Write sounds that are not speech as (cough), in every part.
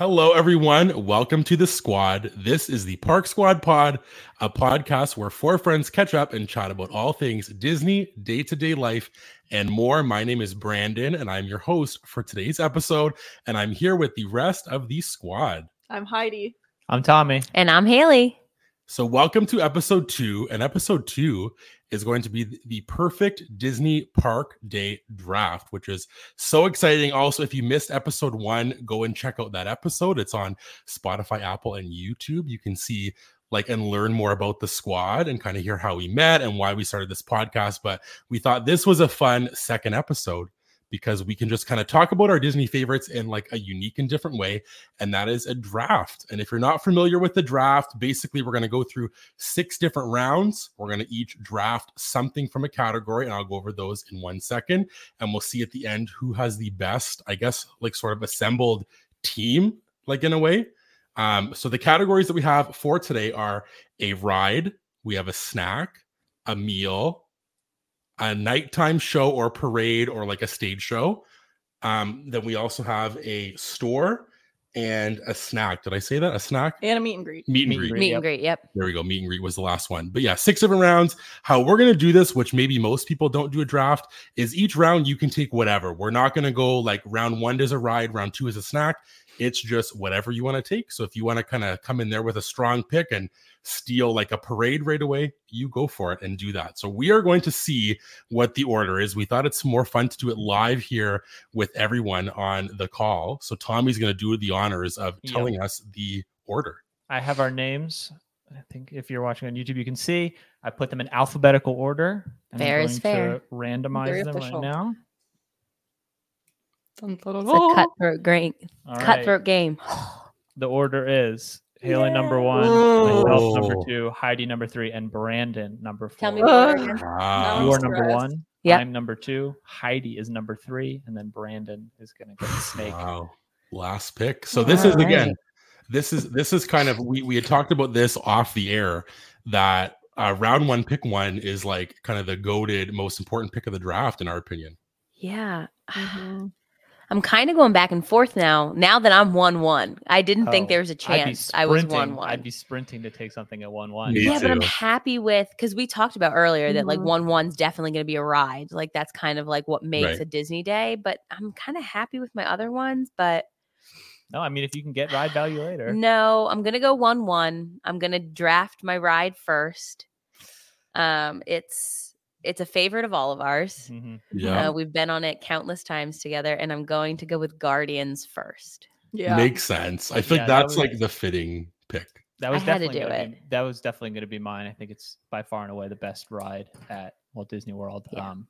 Hello, everyone. Welcome to the squad. This is the Park Squad Pod, a podcast where four friends catch up and chat about all things Disney, day to day life, and more. My name is Brandon, and I'm your host for today's episode. And I'm here with the rest of the squad. I'm Heidi. I'm Tommy. And I'm Haley. So, welcome to episode two. And episode two is going to be the perfect Disney Park Day draft, which is so exciting. Also, if you missed episode one, go and check out that episode. It's on Spotify, Apple, and YouTube. You can see like and learn more about the squad and kind of hear how we met and why we started this podcast. But we thought this was a fun second episode because we can just kind of talk about our Disney favorites in like a unique and different way. And that is a draft. And if you're not familiar with the draft, basically, we're going to go through six different rounds. We're going to each draft something from a category, and I'll go over those in one second. And we'll see at the end who has the best, I guess, like sort of assembled team, like in a way. Um, so the categories that we have for today are a ride, we have a snack, a meal, a nighttime show or parade or like a stage show. Um, then we also have a store and a snack. Did I say that? A snack? And a meet and greet. Meet and greet. Meet Yep. and greet. Yep. There we go. Meet and greet was the last one. But yeah, six different rounds. How we're going to do this, which maybe most people don't do a draft, is each round you can take whatever. We're not going to go like round one is a ride, round two is a snack. It's just whatever you want to take. So if you want to kind of come in there with a strong pick and steal like a parade right away, you go for it and do that. So we are going to see what the order is. We thought it's more fun to do it live here with everyone on the call. So Tommy's going to do the honors of Yep. telling us the order. I have our names. I think if you're watching on YouTube, you can see I put them in alphabetical order. and I'm Fair is fair. To randomize Very them official. right now. Dun, dun, dun, It's a dun. cutthroat game. All right. Cutthroat game. (gasps) The order is Haley number one, Whoa. myself number two, Heidi number three, and Brandon number four. Tell me Uh, what order. Wow. you are number one. Yep. I'm number two. Heidi is number three, and then Brandon is going to get the snake. Wow. Last pick. So this is All again, this is this is kind of we we had talked about this off the air that uh, round one pick one is like kind of the goaded most important pick of the draft in our opinion. Yeah. (sighs) Mhm. I'm kind of going back and forth now. Now that I'm one one, I didn't think Oh, there was a I'd be chance I was sprinting- one I'd be sprinting to take something at one one. Me Yeah, but I'm happy with because we talked about earlier that like Mhm. one one's definitely going to be a ride. Like that's kind of like what makes Right. a Disney day. But I'm kind of happy with my other ones. But No, I mean if you can get ride value later. No, I'm gonna go one one. I'm gonna draft my ride first. Um, it's it's a favorite of all of ours. Mhm. Yeah. Uh, we've been on it countless times together, and I'm going to go with Guardians first. Yeah. Makes sense. I think Yeah, that that's was- like the fitting pick. That was I had to definitely do gonna be, that was definitely going to be mine. I think it's by far and away the best ride at Walt Disney World. Yeah. Um,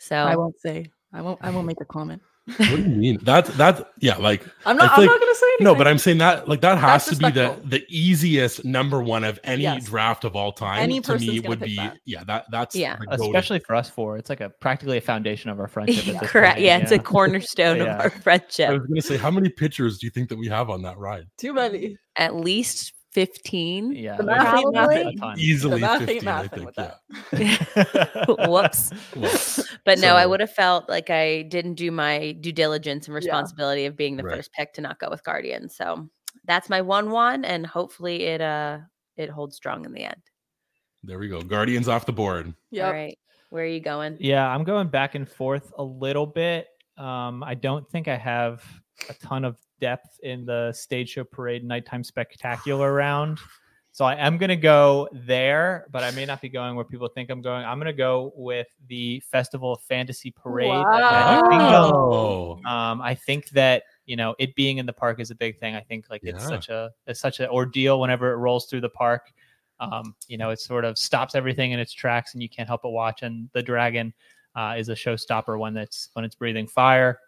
So I won't say. I won't. I won't make a comment. What do you mean? That's that's yeah, like I'm not. I'm like- not gonna say anything. no, but I'm saying that like that has That's to be the the easiest number one of any Yes. draft of all time. Any to me would be that. yeah, that that's Yeah. the especially for us four, it's like a practically a foundation of our friendship. At (laughs) this correct. point, Yeah, it's a cornerstone Yeah. of our friendship. I was gonna say, how many pictures do you think that we have on that ride? too many. At least fifteen. Yeah, The math ain't Probably. mathing. a ton. Easily math ain't 15, I think. Yeah. that. (laughs) (laughs) Whoops. Well, But no, I would have felt like I didn't do my due diligence and Yeah. responsibility of being the Right. first pick to not go with Guardians. So that's my one one, and hopefully it uh it holds strong in the end. there we go. Guardians off the board. Yep. All right, where are you going? Yeah, I'm going back and forth a little bit. Um, I don't think I have a ton of depth in the stage show parade nighttime spectacular round. So I am going to go there, but I may not be going where people think I'm going. I'm going to go with the Festival of Fantasy Parade. at Magic Kingdom. Oh, Um, I think that you know it being in the park is a big thing. I think like it's Yeah. such a it's such an ordeal whenever it rolls through the park. Um, you know, it sort of stops everything in its tracks, and you can't help but watch. And the dragon uh, is a showstopper when it's when it's breathing fire.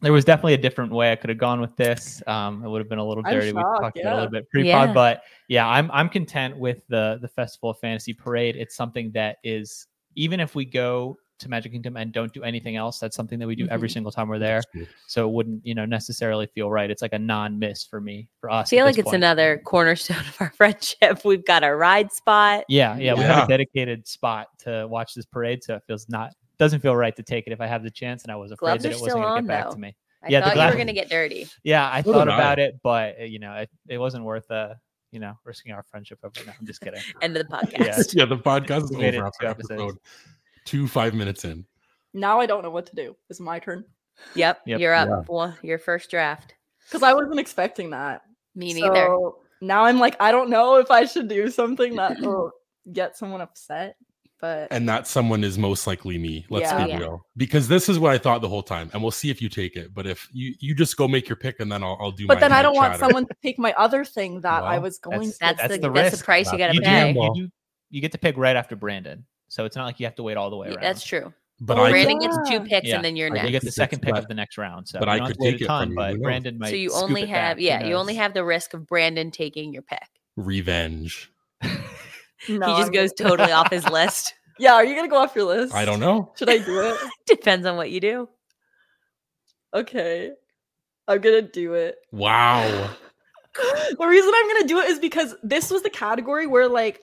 There was definitely a different way I could have gone with this. Um, it would have been a little I'm dirty. we shocked, talked about it a little bit pre-pod, Yeah. but yeah, I'm I'm content with the the Festival of Fantasy Parade. It's something that is even if we go to Magic Kingdom and don't do anything else, that's something that we do every Mhm. single time we're there. So it wouldn't, you know, necessarily feel right. It's like a non-miss for me, for us. I us. feel like it's point. another cornerstone (laughs) of our friendship. We've got a ride spot. Yeah, yeah, we have a dedicated spot to watch this parade, so it feels not doesn't feel right to take it if I have the chance, and I was afraid Gloves that it wasn't going to get back though. to me. I Yeah, the thought you were gonna get dirty. Yeah, I So thought did about it, but uh, you know, it, it wasn't worth uh, you know, risking our friendship over. No, I'm just kidding. (laughs) End of the (laughs) podcast. yeah, the podcast is We made it over two after episode two, five minutes in. Now I don't know what to do. It's my turn Yep, Yep. you're up. Yeah. One, your first draft. because I wasn't expecting that. Me neither. So now I'm like, I don't know if I should do something that (clears throat) will get someone upset. But And that someone is most likely me. Let's Yeah. be oh, Yeah. real. Because this is what I thought the whole time. And we'll see if you take it. But if you you just go make your pick and then I'll, I'll do but my then I don't want someone to take my other thing that I was going to. That's, That's the, the that's the risk. price you gotta You do, pay. you do, you get to pick right after Brandon, so it's not like you have to wait all the way Y- around. That's true. But Oh, I Brandon could, gets two picks Yeah. and then you're I you get the second pick of the next round. So but I could take a it ton, from you, but? Brandon might. So you only have back, yeah, you only have the risk of Brandon taking your pick. revenge. No, he I'm just goes gonna- totally off his (laughs) list. Yeah, are you gonna go off your list? I don't know. Should I do it? (laughs) Depends on what you do. Okay, I'm gonna do it. Wow. (laughs) the reason I'm gonna do it is because this was the category where like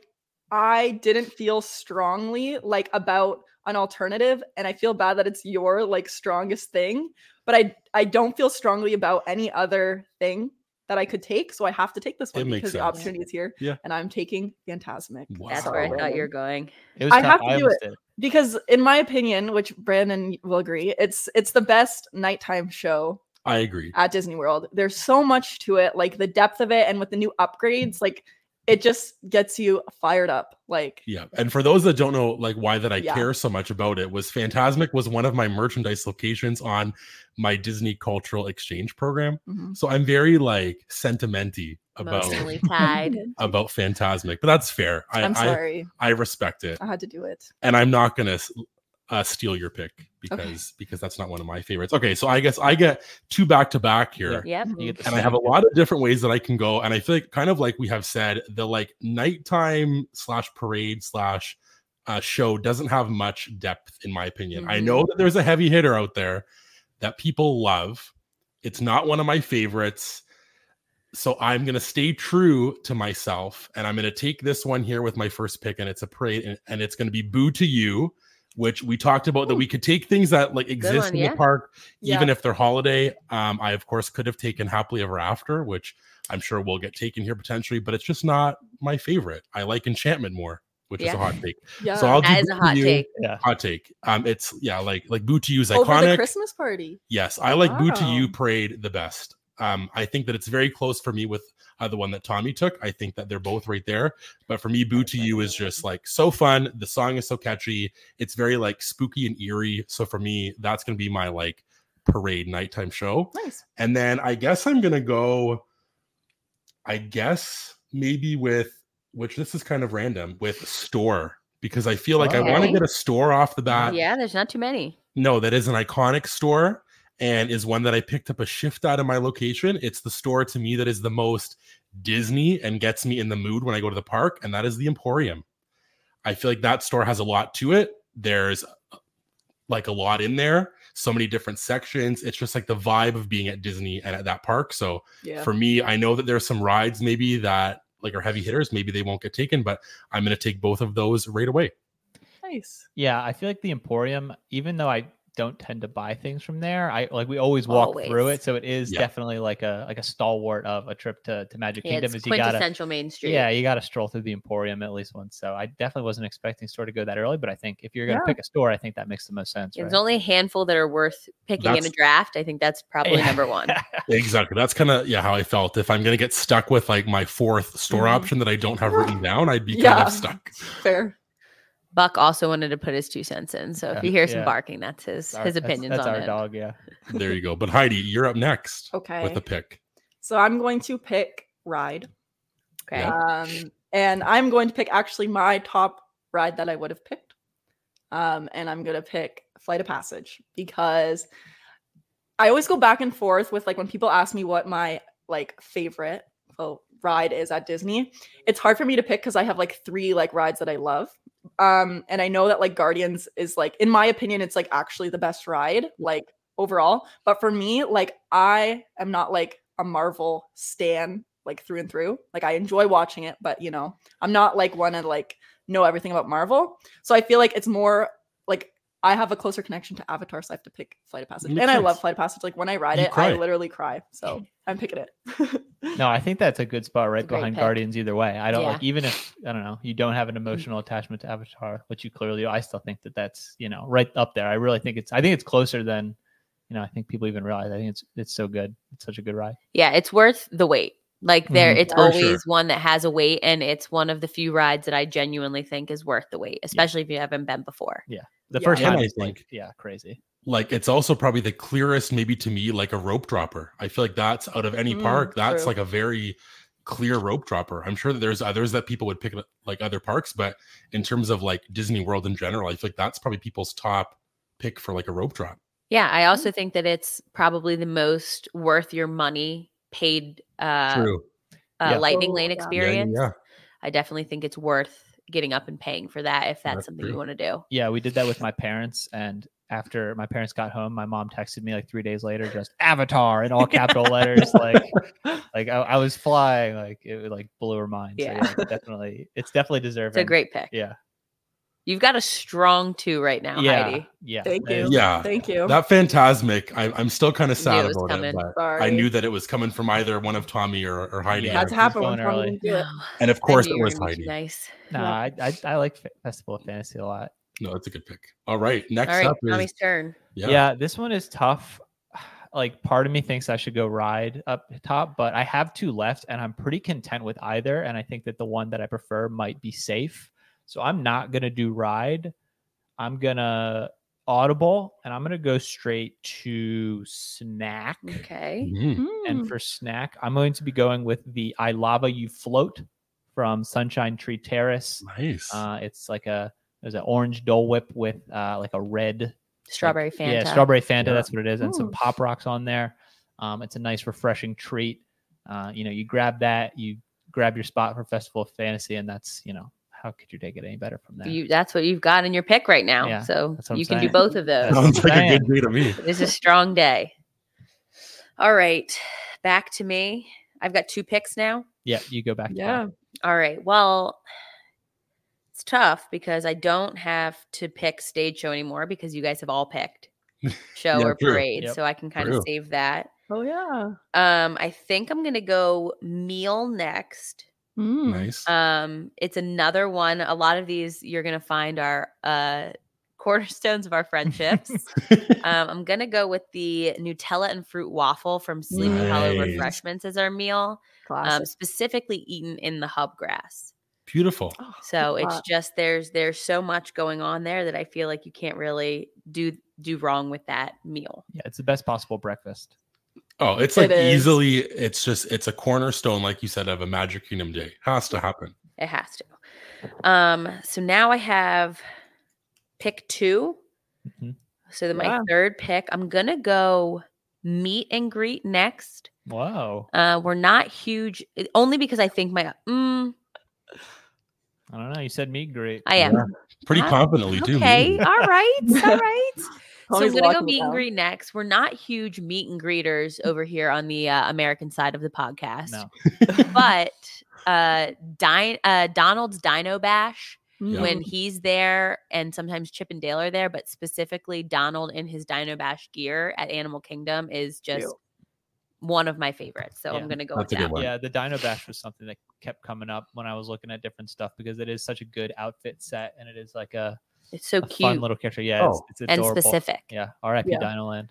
I didn't feel strongly like about an alternative, and I feel bad that it's your like strongest thing, but I I don't feel strongly about any other thing that I could take, so I have to take this one It because the opportunity is here. Yeah. and I'm taking Phantasmic. That's where I thought you were going. It was I have to do almost it. because in my opinion which brandon will agree it's it's the best nighttime show I agree. at disney world there's so much to it like the depth of it and with the new upgrades like it just gets you fired up like Yeah. And for those that don't know, like why that I Yeah. care so much about it was Phantasmic was one of my merchandise locations on my Disney cultural exchange program. mhm. So I'm very like sentimenty about Emotionally (laughs) tied. about Phantasmic, but that's fair. I, i'm sorry I respect it, I, had to do it and I'm not gonna s- uh, steal your pick because because that's not one of my favorites. Okay, so I guess I get two back to back here. Yep. You get and I have a lot of different ways that I can go. And I feel like kind of like we have said, the like nighttime slash parade slash uh, show doesn't have much depth, in my opinion. I Mhm. know that there's a heavy hitter out there that people love. It's not one of my favorites. So I'm going to stay true to myself and I'm going to take this one here with my first pick. And it's a parade and, and it's going to be Boo to You, which we talked about that we could take things that like exist one, in yeah. the park even if they're holiday. Um, I of course could have taken Happily Ever After, which I'm sure will get taken here potentially, but it's just not my favorite. I like Enchantment more, which is a hot take. (laughs) yeah So I'll do That is a hot You. take. Hot take. Um, it's yeah, like like Boo to You is over the iconic. christmas party yes, I like Boo to You Wow. parade the best. Um, I think that it's very close for me with uh, the one that Tommy took. I think that they're both right there. But for me, Boo to You is just like so fun. The song is so catchy. It's very like spooky and eerie. So for me, that's gonna be my like parade nighttime show. nice And then I guess I'm gonna go. I guess maybe with which this is kind of random with store because I feel like I want to get a store off the bat. yeah, there's not too many. No, that is an iconic store and is one that I picked up a shift out of my location. It's the store to me that is the most Disney and gets me in the mood when I go to the park, and that is the Emporium. I feel like that store has a lot to it. There's like a lot in there, so many different sections. It's just like the vibe of being at Disney and at that park. So yeah for me, I know that there's some rides maybe that like are heavy hitters. Maybe they won't get taken, but I'm going to take both of those right away. nice Yeah, I feel like the Emporium, even though I don't tend to buy things from there, I like we always walk through it, so it is Yeah. definitely like a like a stalwart of a trip to, to Magic Yeah, Kingdom. it's Is you gotta quintessential Main Street. yeah, you gotta stroll through the Emporium at least once. So I definitely wasn't expecting store to go that early, but I think if you're gonna Yeah. pick a store, I think that makes the most sense. There's right? only a handful that are worth picking in a draft. I think that's probably Yeah. number one. (laughs) Exactly. That's kind of yeah how I felt. If I'm gonna get stuck with like my fourth store Mhm. option that I don't have written (laughs) down, I'd be kind Yeah. of stuck. fair Buck also wanted to put his two cents in. So if you hear some Yeah. barking, that's his Our- his that's- opinions That's, on our it. dog, yeah. (laughs) There you go. But Heidi, you're up next okay with the pick. so i'm going to pick ride Okay. Yeah. Um, and I'm going to pick actually my top ride that I would have picked. Um, and I'm going to pick Flight of Passage because I always go back and forth with like when people ask me what my like favorite well, ride is at Disney. It's hard for me to pick because I have like three like rides that I love. Um, and I know that like Guardians is like, in my opinion, it's like actually the best ride, like overall. But for me, like I am not like a Marvel stan like through and through. Like I enjoy watching it, but you know, I'm not like one to like know everything about Marvel. So I feel like it's more like I have a closer connection to Avatar, so I have to pick Flight of Passage. Makes and I love. Flight of Passage. Like when I ride You it, cry. I literally cry. So (laughs) I'm picking it. (laughs) No, I think that's a good spot right behind pick. Guardians either way. I don't Yeah. like even if I don't know, you don't have an emotional attachment to Avatar, which you clearly do. I still think that that's, you know, right up there. I really think it's I think it's closer than, you know, I think people even realize. I think it's it's so good. It's such a good ride. Yeah, it's worth the wait. Like there, Mhm. it's For always sure. one that has a wait, and it's one of the few rides that I genuinely think is worth the wait, especially if you haven't been before. Yeah, the Yeah. first And time I is like, think- yeah, crazy. like it's also probably the clearest maybe to me like a rope dropper i feel like that's out of any Mm, park that's true. like a very clear rope dropper i'm sure that there's others that people would pick like other parks but in terms of like disney world in general i feel like that's probably people's top pick for like a rope drop Yeah, I also think that it's probably the most worth your money paid uh, true uh Yeah. lightning Oh, lane yeah. yeah, experience. yeah, I definitely think it's worth getting up and paying for that if that's, That's something true. you want to do. Yeah, we did that with my parents and after my parents got home, my mom texted me like three days later, just Avatar in all capital letters. (laughs) Like, like I, I was flying. Like it like blew her mind. So, Yeah. yeah, definitely, it's definitely deserving. It's a great pick. Yeah, You've got a strong two right now, yeah, Heidi. yeah. Thank you. yeah Thank you. that phantasmic I, i'm still kind of sad it about coming. it but i knew that it was coming from either one of tommy or, or heidi Yeah, had or- to happen going when early. didn't do it. No, and of course it was gonna be too heidi Nice. No, I, I I like Festival of Fantasy a lot. no it's a good pick all right next All right, up is Tommy's turn. yeah, Yeah. this one is tough. (sighs) Like part of me thinks I should go ride up top, but I have two left and I'm pretty content with either. And I think that the one that I prefer might be safe. So I'm not gonna do ride. I'm gonna audible and I'm gonna go straight to snack. Okay. Mhm. And Mm. for snack, I'm going to be going with the I Lava You Float from Sunshine Tree Terrace. nice Uh, it's like a there's an orange Dole Whip with uh, like a red Strawberry Fanta. yeah, strawberry Fanta. Yeah. That's what it is, and some pop rocks on there. Um, it's a nice, refreshing treat. Uh, you know, you grab that, you grab your spot for Festival of Fantasy, and that's you know, how could your day get any better from that? You, that's what you've got in your pick right now. Yeah, so that's what you can do both of those. Sounds like a good day to me It's a strong day. All right. Back to me. I've got two picks now. yeah, you go back. Yeah. back. All right. Well, it's tough because I don't have to pick stage show anymore because you guys have all picked (laughs) show Yeah, or true. parade. Yep. So I can kind True. of save that. Oh yeah. Um, I think I'm gonna go meal next. Mm. nice Um, it's another one. A lot of these you're gonna find are uh (laughs) cornerstones of our friendships. (laughs) um, I'm gonna go with the Nutella and fruit waffle from Sleepy Hollow Nice. Refreshments as our meal, um, specifically eaten in the hub grass. beautiful Oh, So look it's that. just there's there's so much going on there that I feel like you can't really do do wrong with that meal. Yeah, it's the best possible breakfast. Oh, it's It like is. easily. It's just it's a cornerstone, like you said, of a Magic Kingdom day. Has to happen. It has to. Um, so now I have pick two. Mhm. So then my Yeah. third pick, I'm gonna go meet and greet next. Wow. Uh, we're not huge, only because I think my mm, I don't know. You said meat great. I am Yeah, Pretty confidently too. okay. all right, all right. (laughs) So Tommy's I'm gonna go locking it meet and greet next. We're not huge meet and greeters (laughs) over here on the uh, American side of the podcast, No. (laughs) but uh, Di- uh, Donald's Dino Bash Mm. when he's there and sometimes Chip and Dale are there, but specifically Donald in his Dino Bash gear at Animal Kingdom is just Cute. one of my favorites. So Yeah, I'm gonna go that's with that one. one. Yeah, the Dino Bash was something that kept coming up when I was looking at different stuff because it is such a good outfit set and it is like a, It's so a cute fun little character. Yeah, it's, Oh. it's and adorable. specific. Yeah, R.I.P. Yeah. Dino Land.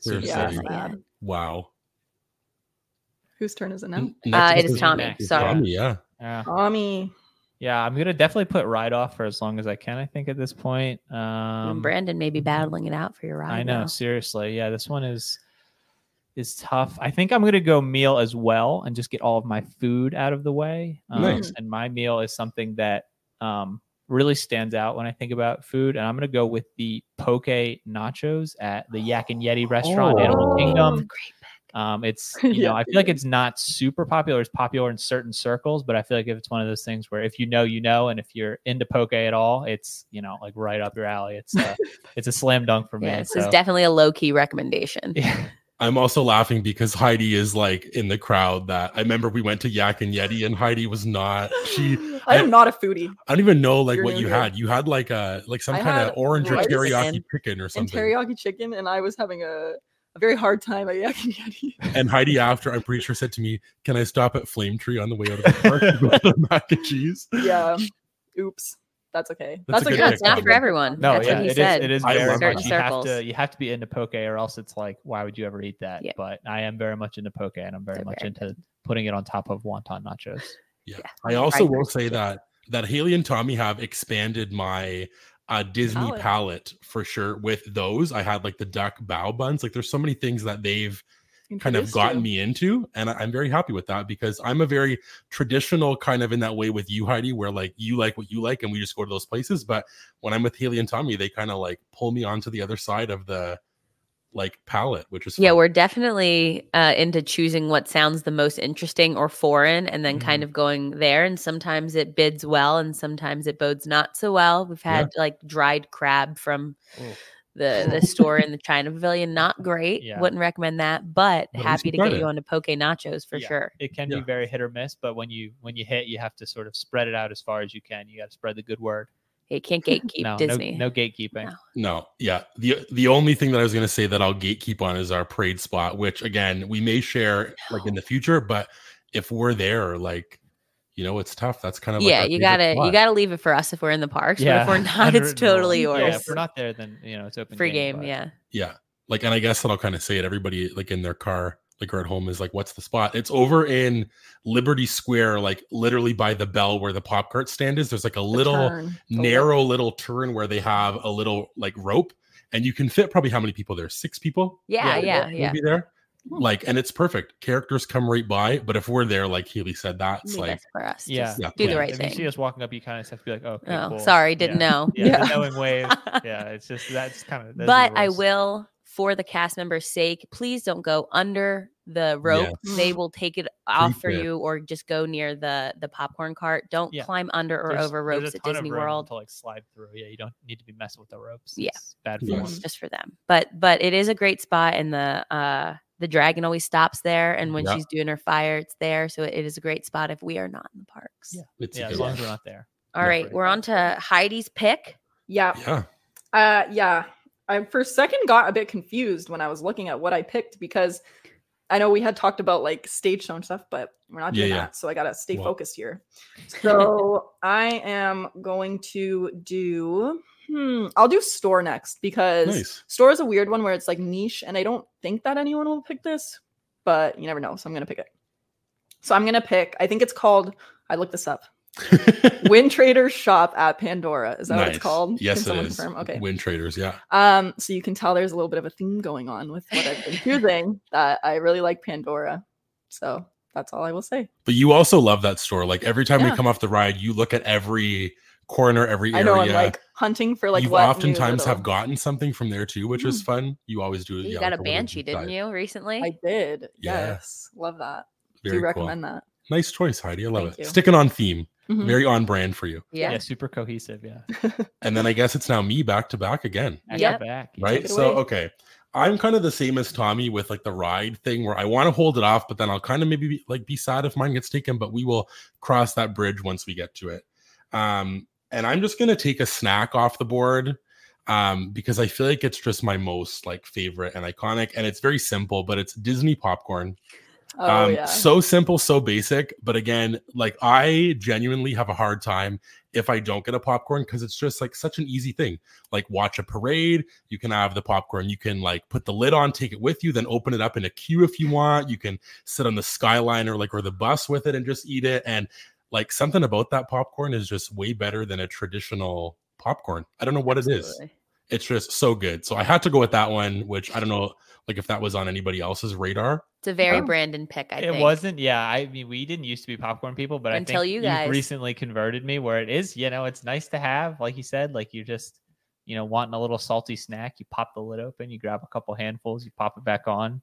Seriously. Yeah, sad. sad. Wow. Whose turn is it now? N- Uh, next it up is is Tommy. next, Sorry. Tommy, yeah. Yeah, Tommy. yeah. I'm gonna definitely put ride off for as long as I can. I think at this point. Um, Brandon may be battling it out for your ride. I know, now. seriously. Yeah, this one is is tough. I think I'm gonna go meal as well and just get all of my food out of the way. Um, Nice. And my meal is something that um, really stands out when I think about food. And I'm gonna go with the poke nachos at the Yak and Yeti restaurant, Animal Oh. Kingdom. Um, it's (laughs) you Yeah, know I feel like it's not super popular. It's popular in certain circles, but I feel like if it's one of those things where if you know, you know, and if you're into poke at all, it's you know like right up your alley. It's uh, (laughs) it's a slam dunk for me. Yeah, this so- is definitely a low key recommendation. (laughs) yeah. I'm also laughing because Heidi is like in the crowd that I remember we went to Yak and Yeti and Heidi was not she I (laughs) I- am not a foodie. I don't even know like You're what you had. You had like a like some I kind of orange or teriyaki and- chicken or And something. teriyaki chicken, and I was having a, a very hard time at Yak and Yeti. And Heidi after I'm pretty sure said to me, Can I stop at Flame Tree on the way out of the park to go to the (laughs) mac and cheese? yeah. Oops. That's okay. That's That's, a a good good. It's not for everyone. No, That's yeah, what he it is- said. It is I very much Certain you have circles. to you have to be into poke, or else it's like, why would you ever eat that? Yeah. But I am very much into poke, and I'm very They're much very into putting it on top of wonton nachos. Yeah. Yeah. I also will say chicken. that that Haley and Tommy have expanded my uh Disney Palette. palette for sure with those. I had like the duck bao buns. Like there's so many things that they've kind of gotten you. me into and I- i'm very happy with that because i'm a very traditional kind of in that way with you heidi where like you like what you like and we just go to those places but when i'm with haley and tommy they kind of like pull me onto the other side of the like palette which is Yeah, we're definitely uh, into choosing what sounds the most interesting or foreign and then kind of going there. And sometimes it bids well and sometimes it bodes not so well. We've Yeah. had like dried crab from Ooh. The, the (laughs) store in the China Pavilion. Not great. Yeah. Wouldn't recommend that, but But happy to get it. you onto poke nachos for Yeah. sure. It can Yeah. be very hit or miss, but when you when you hit, you have to sort of spread it out as far as you can. You got to spread the good word. It can't (laughs) gatekeep no, Disney. no, no gatekeeping. No. no yeah the the only thing that i was going to say that i'll gatekeep on is our parade spot which again we may share like in the future but if we're there like you know it's tough that's kind of like yeah, our you gotta you gotta leave it for us if we're in the parks. But (laughs) Yeah, if we're not, it's totally roll. yours. Yeah, if we're not there, then you know it's open Free game, but- yeah. yeah like and i guess that i'll kind of say it everybody like in their car like or at home is like what's the spot it's over in liberty square like literally by the bell where the pop cart stand is there's like a The little turn. The narrow little turn where they have a little like rope and you can fit probably how many people there six people Yeah, yeah, yeah. maybe there like and it's perfect characters come right by but if we're there like Haley said that's Leave like it for us. Yeah. Just Yeah, do the right If you see us walking up, you kind of have to be like, oh, okay, Oh, cool. sorry, didn't Yeah. know. Yeah, Yeah. knowing wave. Yeah, it's just that's kind of. but I will, for the cast members' sake, please don't go under the rope. They Mm. will take it off for Creep it. you, or just go near the the popcorn cart. Don't Yeah. climb under or over ropes at Disney World. to like slide through. Yeah, you don't need to be messing with the ropes. Yeah. It's bad Yes. form. Just for them. But but it is a great spot, in the uh the dragon always stops there, and when Yeah. she's doing her fire, it's there. So it is a great spot if we are not in the parks. Yeah. it's Yeah, as long as we're not there. All Yeah. right, we're on to Heidi's pick. Yeah. yeah Uh, yeah. I for a second got a bit confused when I was looking at what I picked because I know we had talked about like stage show and stuff, but we're not doing Yeah, yeah. that. So I gotta stay Well- focused here. So I am going to do hmm, I'll do store next because nice store is a weird one where it's like niche, and I don't think that anyone will pick this, but you never know. So I'm gonna pick it. So I'm gonna pick, I think it's called, I looked this up. (laughs) Windtraders Shop at Pandora. Is that what it's called? yes Can it is confirm? Okay. wind traders yeah Um, so you can tell there's a little bit of a theme going on with what I've been choosing. (laughs) That I really like Pandora. So that's all I will say. but you also love that store like every time we come off the ride you look at every corner every I area know like hunting for like you've what oftentimes little- have gotten something from there too which is fun you always do You yeah, got like a banshee, didn't you, recently? I did. Yeah. Yes. Love that. Very Do cool. recommend that. nice choice heidi i love Thank it you. sticking on theme Mhm. very on brand for you Yeah. yeah. super cohesive. Yeah. (laughs) and then i guess it's now me back to back again Back Yep. to back. yeah. right so okay i'm kind of the same as tommy with like the ride thing where i want to hold it off but then i'll kind of maybe be, like be sad if mine gets taken but we will cross that bridge once we get to it um and i'm just gonna take a snack off the board um because i feel like it's just my most like favorite and iconic and it's very simple but it's disney popcorn Oh um yeah. so simple so basic but again like i genuinely have a hard time if i don't get a popcorn because it's just like such an easy thing like watch a parade you can have the popcorn you can like put the lid on take it with you then open it up in a queue if you want you can sit on the skyline or like or the bus with it and just eat it and like something about that popcorn is just way better than a traditional popcorn i don't know what it is Absolutely. it's just so good so i had to go with that one which i don't know like if that was on anybody else's radar It's a very Oh. Brandon pick, I it think. wasn't. Yeah, I mean, we didn't used to be popcorn people, but Until I think you guys. have recently converted me where it is. You know, it's nice to have, like you said, like you just, you know, wanting a little salty snack. You pop the lid open, you grab a couple handfuls, you pop it back on.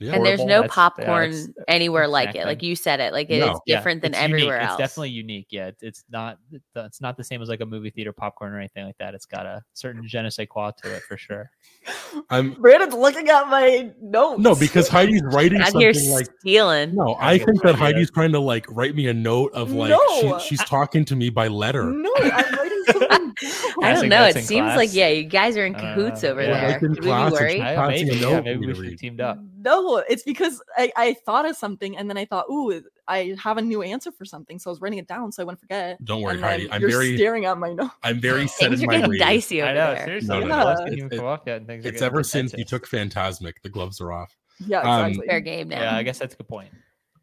Yeah. and there's no That's- yeah, popcorn anywhere it's like it. snacking. Like you said it, like it is No. Yeah, different than it's unique. else. It's definitely unique. Yeah, it's- it's not it's not the same as like a movie theater popcorn or anything like that. It's got a certain je ne sais quoi to it for sure. (laughs) I'm Brandon's looking at my notes. no because Heidi's (laughs) writing out here something like stealing. no. I I think that. Heidi's trying to like write me a note of like No. she, she's talking to me by letter. no, I'm writing something. (laughs) I don't know. It in seems like yeah, you guys are in Uh, cahoots over yeah. there. Like in Should we be worried? just- I, Passing maybe, a yeah, maybe we should read. teamed up. No, it's because I, I thought of something and then I thought, ooh, I have a new answer for something, so I was writing it down so I wouldn't forget. Don't worry, And Heidi. I'm you're very staring at my notes. I'm very set Things in are my getting dicey over I know, there. seriously. No, no, no. gloves didn't It- even it- come off yet, and things are It's getting ever since you took Phantasmic, the gloves are off. Yeah, Um, exactly. Fair game now. Yeah, I guess that's a good point.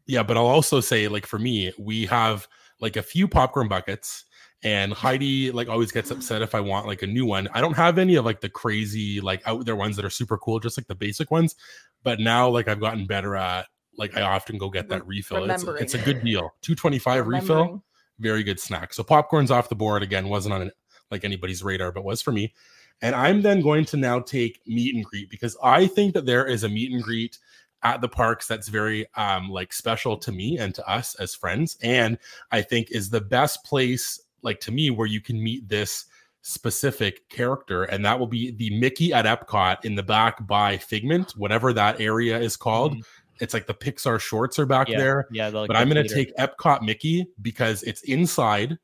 Yeah, but I'll also say, like for me, we have like a few popcorn buckets, and Heidi like always gets upset if I want like a new one. I don't have any of like the crazy like out there ones that are super cool, just like the basic ones. But now like I've gotten better at like I often go get that refill. It's, it's a good deal. Two twenty five refill, very good snack. So popcorn's off the board again. Wasn't on like anybody's radar, but was for me. And I'm then going to now take meet and greet because I think that there is a meet and greet at the parks that's very um like special to me and to us as friends and I think is the best place like to me where you can meet this specific character and that will be the Mickey at Epcot in the back by Figment whatever that area is called Mhm. it's like the Pixar shorts are back Yeah, there yeah. like, but I'm going to take Epcot Mickey because it's inside.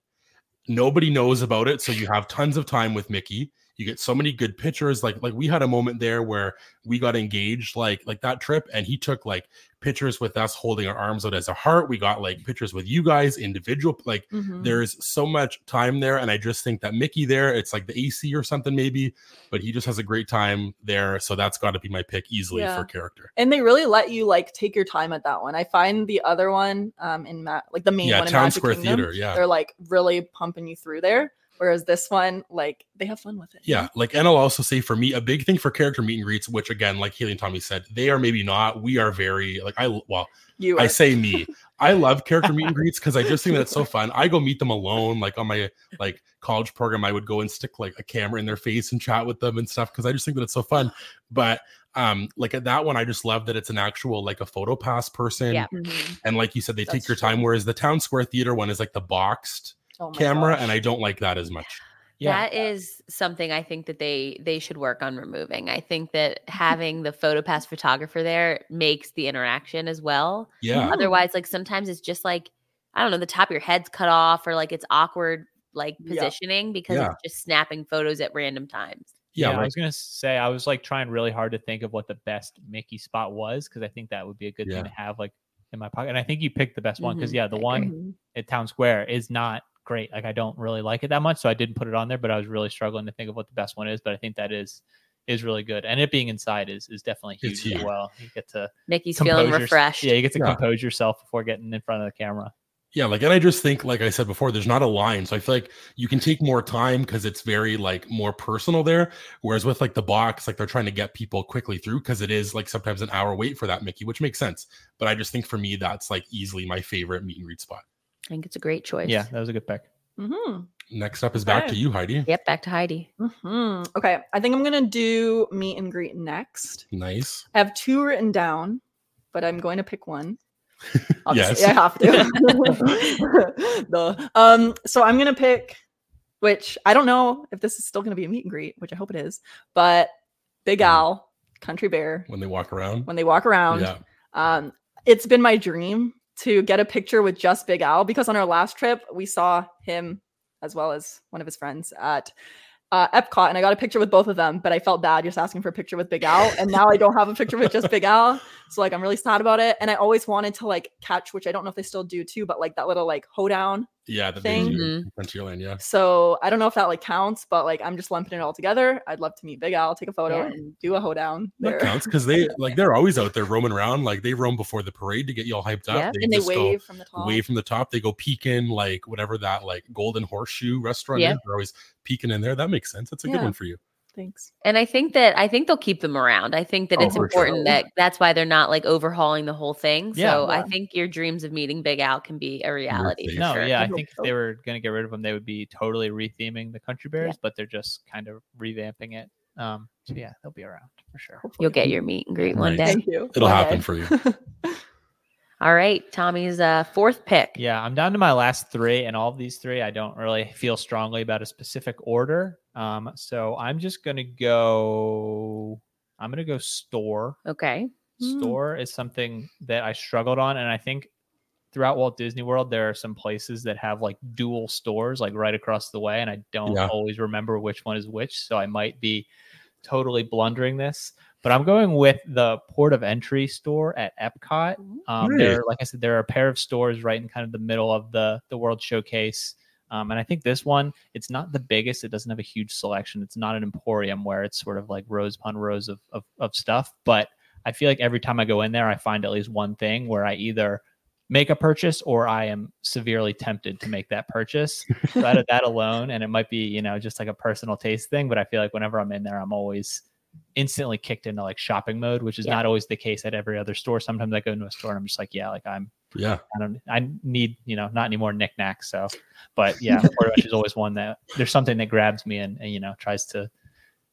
Nobody knows about it, so you have tons of time with Mickey. You get so many good pictures. Like like we had a moment there where we got engaged, like like that trip, and he took like pictures with us holding our arms out as a heart. We got like pictures with you guys, individual. Like Mhm. there's so much time there, and I just think that Mickey there, it's like the AC or something maybe, but he just has a great time there. So that's got to be my pick easily Yeah. for character. and they really let you like take your time at that one. I find the other one, um, in Ma- like the main Yeah, one in Town Magic Square Kingdom, Theater. Yeah, they're like really pumping you through there. Whereas this one, like they have fun with it. Yeah, like and I'll also say for me, a big thing for character meet and greets, which again, like Haley and Tommy said, they are maybe not. We are very like I well, you. I say me. I (laughs) love character meet and greets because I just think that's so fun. I go meet them alone, like on my like college program. I would go and stick like a camera in their face and chat with them and stuff because I just think that it's so fun. But um, like at that one, I just love that it's an actual like a photo pass person. Yeah. Mhm. And like you said, they take That's your true. time. Whereas the town square theater one is like the boxed Oh camera, gosh. and I don't like that as much. Yeah. That is something I think that they they should work on removing. I think that having the PhotoPass photographer there makes the interaction as well. Yeah. Otherwise, like sometimes it's just like I don't know, the top of your head's cut off or like it's awkward like Yeah. positioning because Yeah. it's just snapping photos at random times. Yeah. Yeah, I was gonna say I was like trying really hard to think of what the best Mickey spot was because I think that would be a good Yeah. thing to have like in my pocket. And I think you picked the best one because Mhm, yeah, the I one Mhm. at Town Square is not great. Like I don't really like it that much, so I didn't put it on there. But I was really struggling to think of what the best one is. But I think that is is really good, and it being inside is is definitely huge, It's as well. You get to Mickey's feeling your- refreshed. Yeah, you get to Yeah. compose yourself before getting in front of the camera. Yeah, like, and I just think, like I said before, there's not a line, so I feel like you can take more time because it's very like more personal there. Whereas with like the box, like they're trying to get people quickly through because it is like sometimes an hour wait for that Mickey, which makes sense. But I just think for me, that's like easily my favorite meet and greet spot. I think it's a great choice. Yeah, that was a good pick. Mhm. Next up is back to you, Heidi. Yep, back to Heidi. Mhm. Okay, I think I'm gonna do meet and greet next. Nice. I have two written down, but I'm going to pick one. (laughs) Yes. I have to. (laughs) (laughs) Duh. Um, so I'm gonna pick, which I don't know if this is still gonna be a meet and greet, which I hope it is, but Big Mhm. Al, Country Bear, When they walk around. when they walk around. Yeah. Um, it's been my dream to get a picture with just Big Al because on our last trip we saw him as well as one of his friends at uh, Epcot, and I got a picture with both of them. But I felt bad just asking for a picture with Big Al, and now I don't have a picture with just Big Al. So like I'm really sad about it. And I always wanted to like catch, which I don't know if they still do too, but like that little like hoedown. Yeah. The Thing. thing. Mhm. Frontierland. Yeah. So I don't know if that like counts, but like I'm just lumping it all together. I'd love to meet Big Al, take a photo, Yeah. and do a hoedown. That counts because they (laughs) like they're always out there roaming around. Like they roam before the parade to get you all hyped up. Yep. and they just go- wave from the top. wave from the top. They go peeking like whatever that like golden horseshoe restaurant Yeah. is. They're always peeking in there. That makes sense. That's a good one for you. Thanks. And I think that I think they'll keep them around. I think that Oh, it's for sure. important that that's why they're not like overhauling the whole thing. Yeah. so I think your dreams of meeting Big Al can be a reality. for No, sure. yeah, I I think if they were going to get rid of them, they would be totally retheming the Country Bears, but they're just kind of revamping it. Um, so yeah, they'll be around for sure. You'll get your meet and greet one Nice. day. Thank you. It'll One happen day. for you. (laughs) All right, Tommy's uh, fourth pick. Yeah, I'm down to my last three, and all of these three, I don't really feel strongly about a specific order. Um, so I'm just gonna go. I'm gonna go store. Okay. Mm. Store is something that I struggled on, and I think throughout Walt Disney World there are some places that have like dual stores, like right across the way, and I don't Yeah. always remember which one is which. So I might be totally blundering this. But I'm going with the port of entry store at Epcot. Um, Great. there, like I said, there are a pair of stores right in kind of the middle of the the World Showcase. Um, and I think this one, it's not the biggest. It doesn't have a huge selection. It's not an emporium where it's sort of like rows upon rows of, of, of stuff. But I feel like every time I go in there, I find at least one thing where I either make a purchase or I am severely tempted to make that purchase. So out of that (laughs) alone, and it might be, you know, just like a personal taste thing, but I feel like whenever I'm in there, I'm always instantly kicked into like shopping mode, which is Yeah. not always the case at every other store. Sometimes I go into a store and I'm just like, yeah, like I'm Yeah. I don't I need, you know, not any more knickknacks. So but yeah, Port is always one that there's something that grabs me and, and you know tries to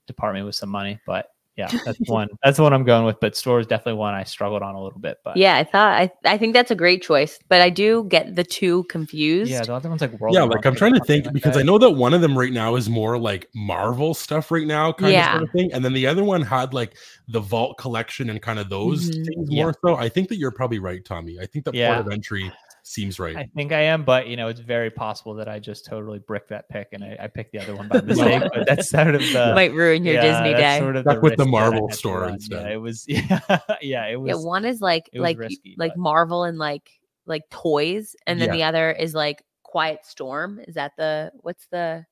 depart me with some money. But yeah, (laughs) that's one that's the one I'm going with. But store is definitely one I struggled on a little bit. But Yeah, I thought I I think that's a great choice, but I do get the two confused. yeah, the other one's like World. Yeah, like I'm trying to think like because I know that one of them right now is more like Marvel stuff right now, kind Yeah. of sort of thing. And then the other one had like the vault collection and kind of those Mhm. things Yeah. more so. I think that you're probably right, Tommy. I think the Yeah. port of entry seems right. I think I am, but you know, it's very possible that I just totally bricked that pick and I, I picked the other one by (laughs) mistake. but that's sort of the (laughs) might ruin your yeah, Disney day. Sort of Stuck with the risk that I Marvel had store run. instead. Yeah, it was (laughs) yeah, yeah, it was yeah, one is like like risky, like but- Marvel and like like toys, and then Yeah. the other is like Quiet Storm. Is that the what's the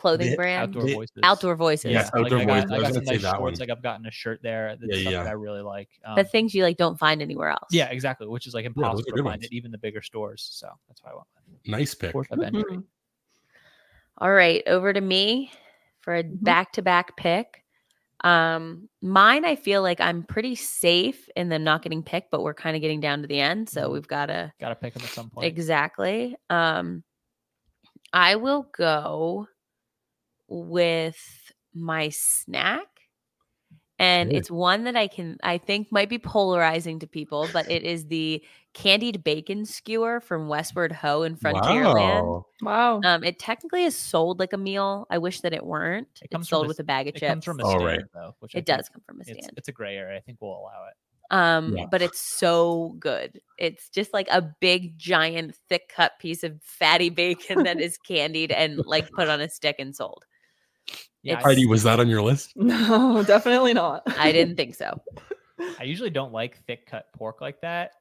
clothing The brand? outdoor It- voices. Outdoor Voices. Yes, like, Outdoor I got, Voices. I I got gonna some nice that shorts. one. Like I've gotten a shirt there. That's Yeah, yeah. that I really like. Um, But things you like don't find anywhere else. yeah, exactly. Which is like impossible are to find at even the bigger stores. So that's why I went with nice pick. Mm-hmm. All right, over to me for a Mhm. back-to-back pick. Um, mine, I feel like I'm pretty safe in them not getting picked, but we're kind of getting down to the end, so Mhm. we've got to Got to pick them at some point. exactly. Um, I will go with my snack. And Good. it's one that I can, I think might be polarizing to people, but it is the candied bacon skewer from Westward Ho in Frontierland. Wow. Wow. Um, it technically is sold like a meal. I wish that it weren't. It comes from sold a with s- a bag of It chips. comes from a Oh, stand right. though, which it think does come from a It's, stand. it's a gray area. I think we'll allow it. Um, Yeah. but it's so good. It's just like a big, giant, thick cut piece of fatty bacon that (laughs) is candied and like put on a stick and sold. Yeah, It's- Heidi, was that on your list? (laughs) No, definitely not. I didn't think so. (laughs) I usually don't like thick cut pork like that,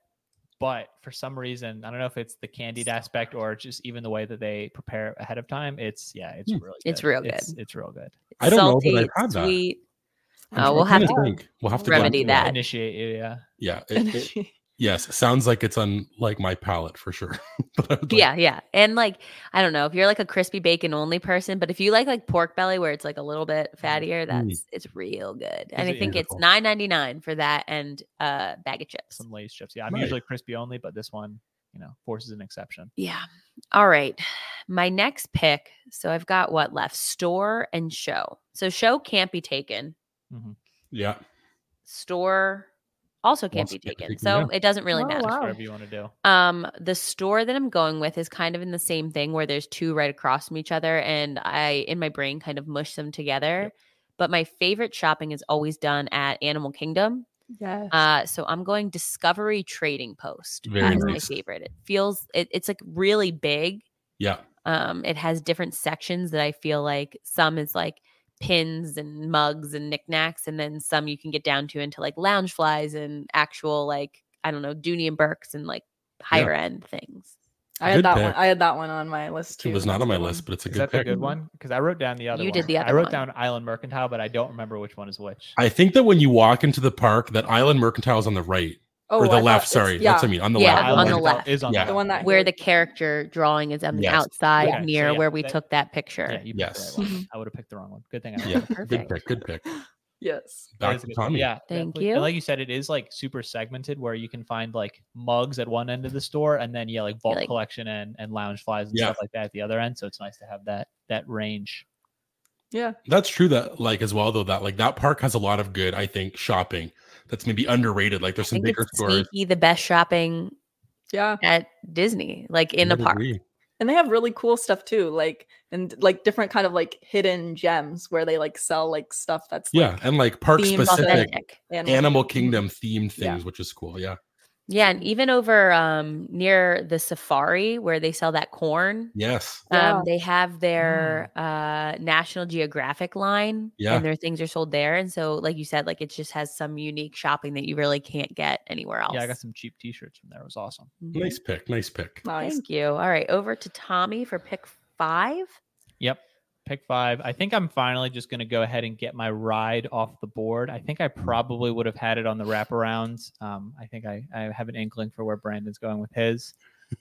but for some reason, I don't know if it's the candied aspect or just even the way that they prepare it ahead of time. It's yeah, it's Hmm. really It's good. real It's, good. it's real good. I don't know that I've had that. sweet. I'm Uh, we'll have to to think. We'll have to remedy go into it. that. Initiate you, yeah. Yeah. it- it- yes. Sounds like it's on like my palate for sure. (laughs) but like- Yeah, yeah. And like, I don't know if you're like a crispy bacon only person, but if you like like pork belly where it's like a little bit mm, fattier, mm. that's it's real good. And I it think it's nine ninety nine for that and a bag of chips. Some Lay's chips. Yeah, I'm Nice. usually crispy only, but this one, you know, forces an exception. Yeah. All right. My next pick. So I've got what left? Store and show. So show can't be taken. Mm-hmm. Yeah. Store also can't be taken. taken, So yeah. it doesn't really Oh, matter. Wow. whatever you want to do. Um, the store that I'm going with is kind of in the same thing where there's two right across from each other, and I in my brain kind of mush them together. But my favorite shopping is always done at Animal Kingdom. Yes. Uh, so I'm going Discovery Trading Post. Very That's my favorite. It feels it, it's like really big. Yeah. Um, it has different sections that I feel like some is like pins and mugs and knickknacks, and then some you can get down to into like Loungeflies and actual like I don't know Dooney and Bourkes and like higher end things. I had that pick. one. I had that one on my list too. It was not on my a list, but it's a Is good that the pick. good one? Because I wrote down the other You one. did the other. I wrote one. down Island Mercantile, but I don't remember which one is which. I think that when you walk into the park, that Island Mercantile is on the right Oh, or the thought left. Sorry, yeah. that's what I mean. On the Yeah, left. on the left. is on Yeah. the The one that Where the character drawing is on the Yes. outside Okay, so near yeah, where we that- took that picture. Yeah, you Yes. right. I would have picked the wrong one. Good thing I Yeah. Perfect. Good pick. Good (laughs) pick. yes. That Back to. Tommy. Yeah. Thank definitely. you. And like you said, it is like super segmented where you can find like mugs at one end of the store and then yeah, like vault like- collection and, and Loungeflies and Yeah. stuff like that at the other end. So it's nice to have that that range. Yeah. That's true. That like as well though that like that park has a lot of good I think shopping that's maybe underrated. Like there's I some think bigger stores. sneaky the best shopping Yeah. at Disney, like in I a would park. agree. And they have really cool stuff too, like and like different kind of like hidden gems where they like sell like stuff that's Yeah, like and like park specific Authentic. animal, Animal Kingdom themed Yeah. things, which is cool. Yeah. Yeah, and even over um near the safari where they sell that corn, Yes. Yeah. um, they have their uh National Geographic line, Yeah. and their things are sold there. And so, like you said, like it just has some unique shopping that you really can't get anywhere else. Yeah, I got some cheap T-shirts from there. It was awesome. Mhm. Nice pick. Nice pick. Nice. Thank you. All right, over to Tommy for pick five. Yep. Pick five. I think I'm finally just going to go ahead and get my ride off the board. I think I probably would have had it on the wraparounds. Um, I think I, I have an inkling for where Brandon's going with his.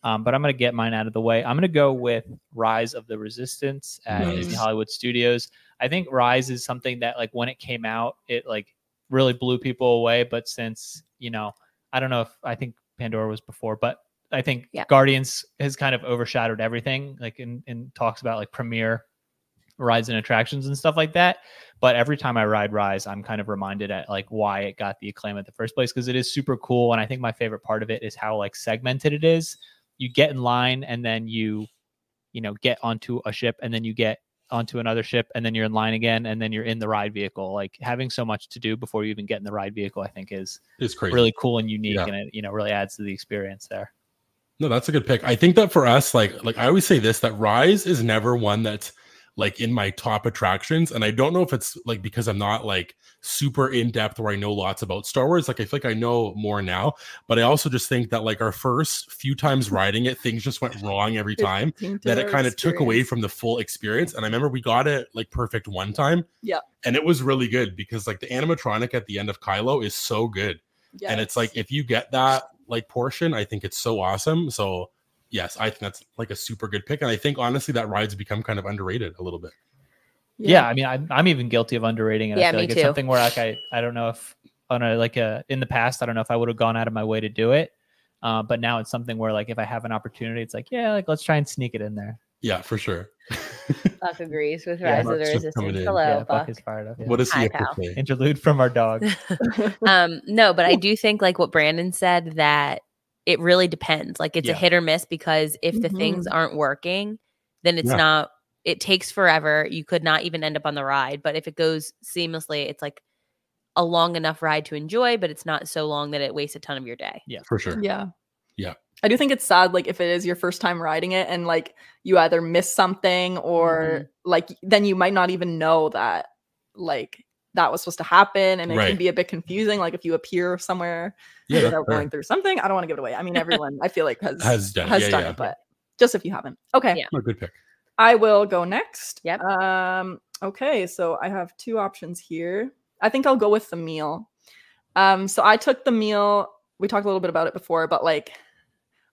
Um, but I'm going to get mine out of the way. I'm going to go with Rise of the Resistance at Disney Hollywood Studios. I think Rise is something that, like, when it came out, it like really blew people away. But since, you know, I don't know if I think Pandora was before, but I think Yeah. Guardians has kind of overshadowed everything, like in, in talks about like premiere rides and attractions and stuff like that. But every time I ride Rise, I'm kind of reminded at like why it got the acclaim at the first place because it is super cool. And I think my favorite part of it is how like segmented it is. You get in line and then you, you know, get onto a ship and then you get onto another ship and then you're in line again and then you're in the ride vehicle. Like having so much to do before you even get in the ride vehicle, I think is is crazy. really cool and unique Yeah. and it, you know, really adds to the experience there. No, that's a good pick. I think that for us, like like I always say this, that Rise is never one that's like in my top attractions. And I don't know if it's like because I'm not like super in depth where I know lots about Star Wars. Like I feel like I know more now, but I also just think that like our first few times (laughs) riding it, things just went wrong every time. That it kind of took away from the full experience. And I remember we got it like perfect one time. Yeah. And it was really good because like the animatronic at the end of Kylo is so good. And it's like if you get that like portion, I think it's so awesome. So yes, I think that's like a super good pick. And I think honestly that ride's become kind of underrated a little bit. yeah, I mean, I'm, I'm even guilty of underrating it. Yeah, I feel me like too. it's something where like I, I don't know if on a like a in the past, I don't know if I would have gone out of my way to do it. Uh, but now it's something where like if I have an opportunity, it's like yeah, like let's try and sneak it in there. Yeah, for sure. (laughs) Buck agrees with Yeah, of the Buck's just coming Resistance. Hello, yeah, Buck. Buck is fired up. yeah. What does he Hi, have pal. Interlude from our dog. (laughs) um no but i do think like what brandon said that it really depends like it's Yeah. a hit or miss because if the things aren't working then it's Yeah. not it takes forever you could not even end up on the ride but if it goes seamlessly it's like a long enough ride to enjoy but it's not so long that it wastes a ton of your day Yeah, For sure. Yeah. Yeah. I do think it's sad, like if it is your first time riding it and like you either miss something or Mm-hmm. like then you might not even know that like that was supposed to happen and it Right. can be a bit confusing. Like if you appear somewhere Yeah, without fair. going through something, I don't want to give it away. I mean, everyone I feel like has Has done. has yeah, done yeah. it, but just if you haven't. Okay. Yeah. No, good pick. I will go next. Yep. Um, okay, so I have two options here. I think I'll go with the meal. Um, so I took the meal, we talked a little bit about it before, but like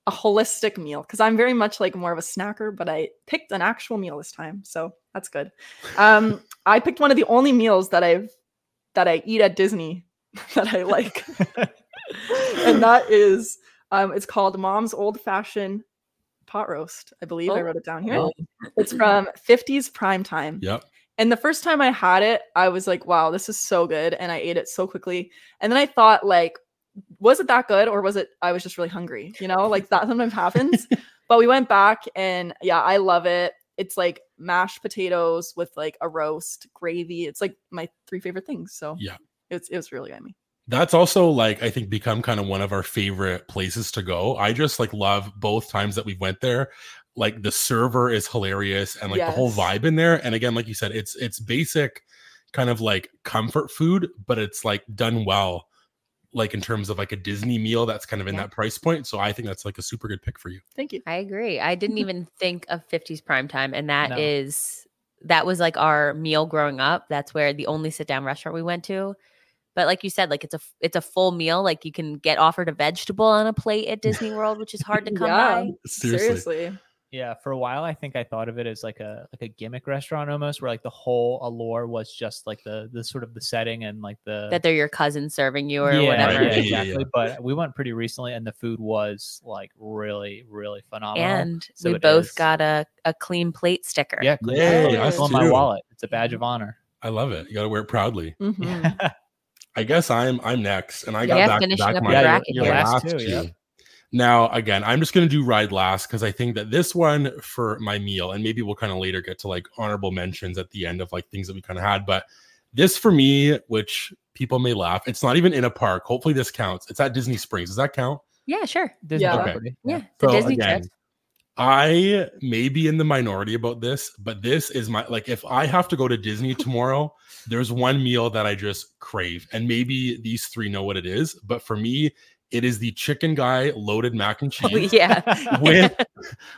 a holistic meal because I'm very much like more of a snacker, but I picked an actual meal this time, so that's good. Um, I picked one of the only meals that I've that I eat at Disney (laughs) that I like, (laughs) and that is um, it's called Mom's Old Fashioned Pot Roast. I believe I Oh. wrote it down here. Oh, It's from 50s prime time. Yep. And the first time I had it, I was like, wow, this is so good. And I ate it so quickly. And then I thought, like, was it that good or was it I was just really hungry? You know, like that sometimes happens. (laughs) but we went back and yeah, I love it. It's like mashed potatoes with like a roast, gravy. It's like my three favorite things. So Yeah. it's it was really yummy. That's also like I think become kind of one of our favorite places to go. I just like love both times that we went there. Like the server is hilarious and like the whole vibe in there. And again, like you said, it's it's basic kind of like comfort food, but it's like done well, like in terms of like a Disney meal that's kind of in Yeah. that price point. So I think that's like a super good pick for you. Thank you. i agree i didn't (laughs) even think of 50s prime time and that is No. that was like our meal growing up that's where the only sit down restaurant we went to but like you said like it's a it's a full meal like you can get offered a vegetable on a plate at disney world which is hard to come (laughs) Yeah. by Seriously. Seriously. Yeah, for a while I think I thought of it as like a like a gimmick restaurant almost, where like the whole allure was just like the the sort of the setting and like the that they're your cousin serving you or yeah, whatever. yeah, Yeah, yeah, exactly. yeah. But we went pretty recently, and the food was like really, really phenomenal. And So we both is- got a, a clean plate sticker. yeah, clean Yay, plate. us It's on my wallet. It's a badge of honor. I love it. You got to wear it proudly. Mhm. (laughs) I guess I'm I'm next, and I Yeah, got back finishing back up my, Yeah, bracket your last last two, two. Yeah. Now, again, I'm just going to do ride last because I think that this one for my meal, and maybe we'll kind of later get to like honorable mentions at the end of like things that we kind of had. But this for me, which people may laugh, it's not even in a park. Hopefully, this counts. It's at Disney Springs. Does that count? Yeah, sure. Disney Yeah. Okay. Yeah. So Disney again, trip. I may be in the minority about this, but this is my like if I have to go to Disney (laughs) tomorrow, there's one meal that I just crave. And maybe these three know what it is, but for me, it is the chicken guy loaded mac and Oh, cheese yeah. (laughs) with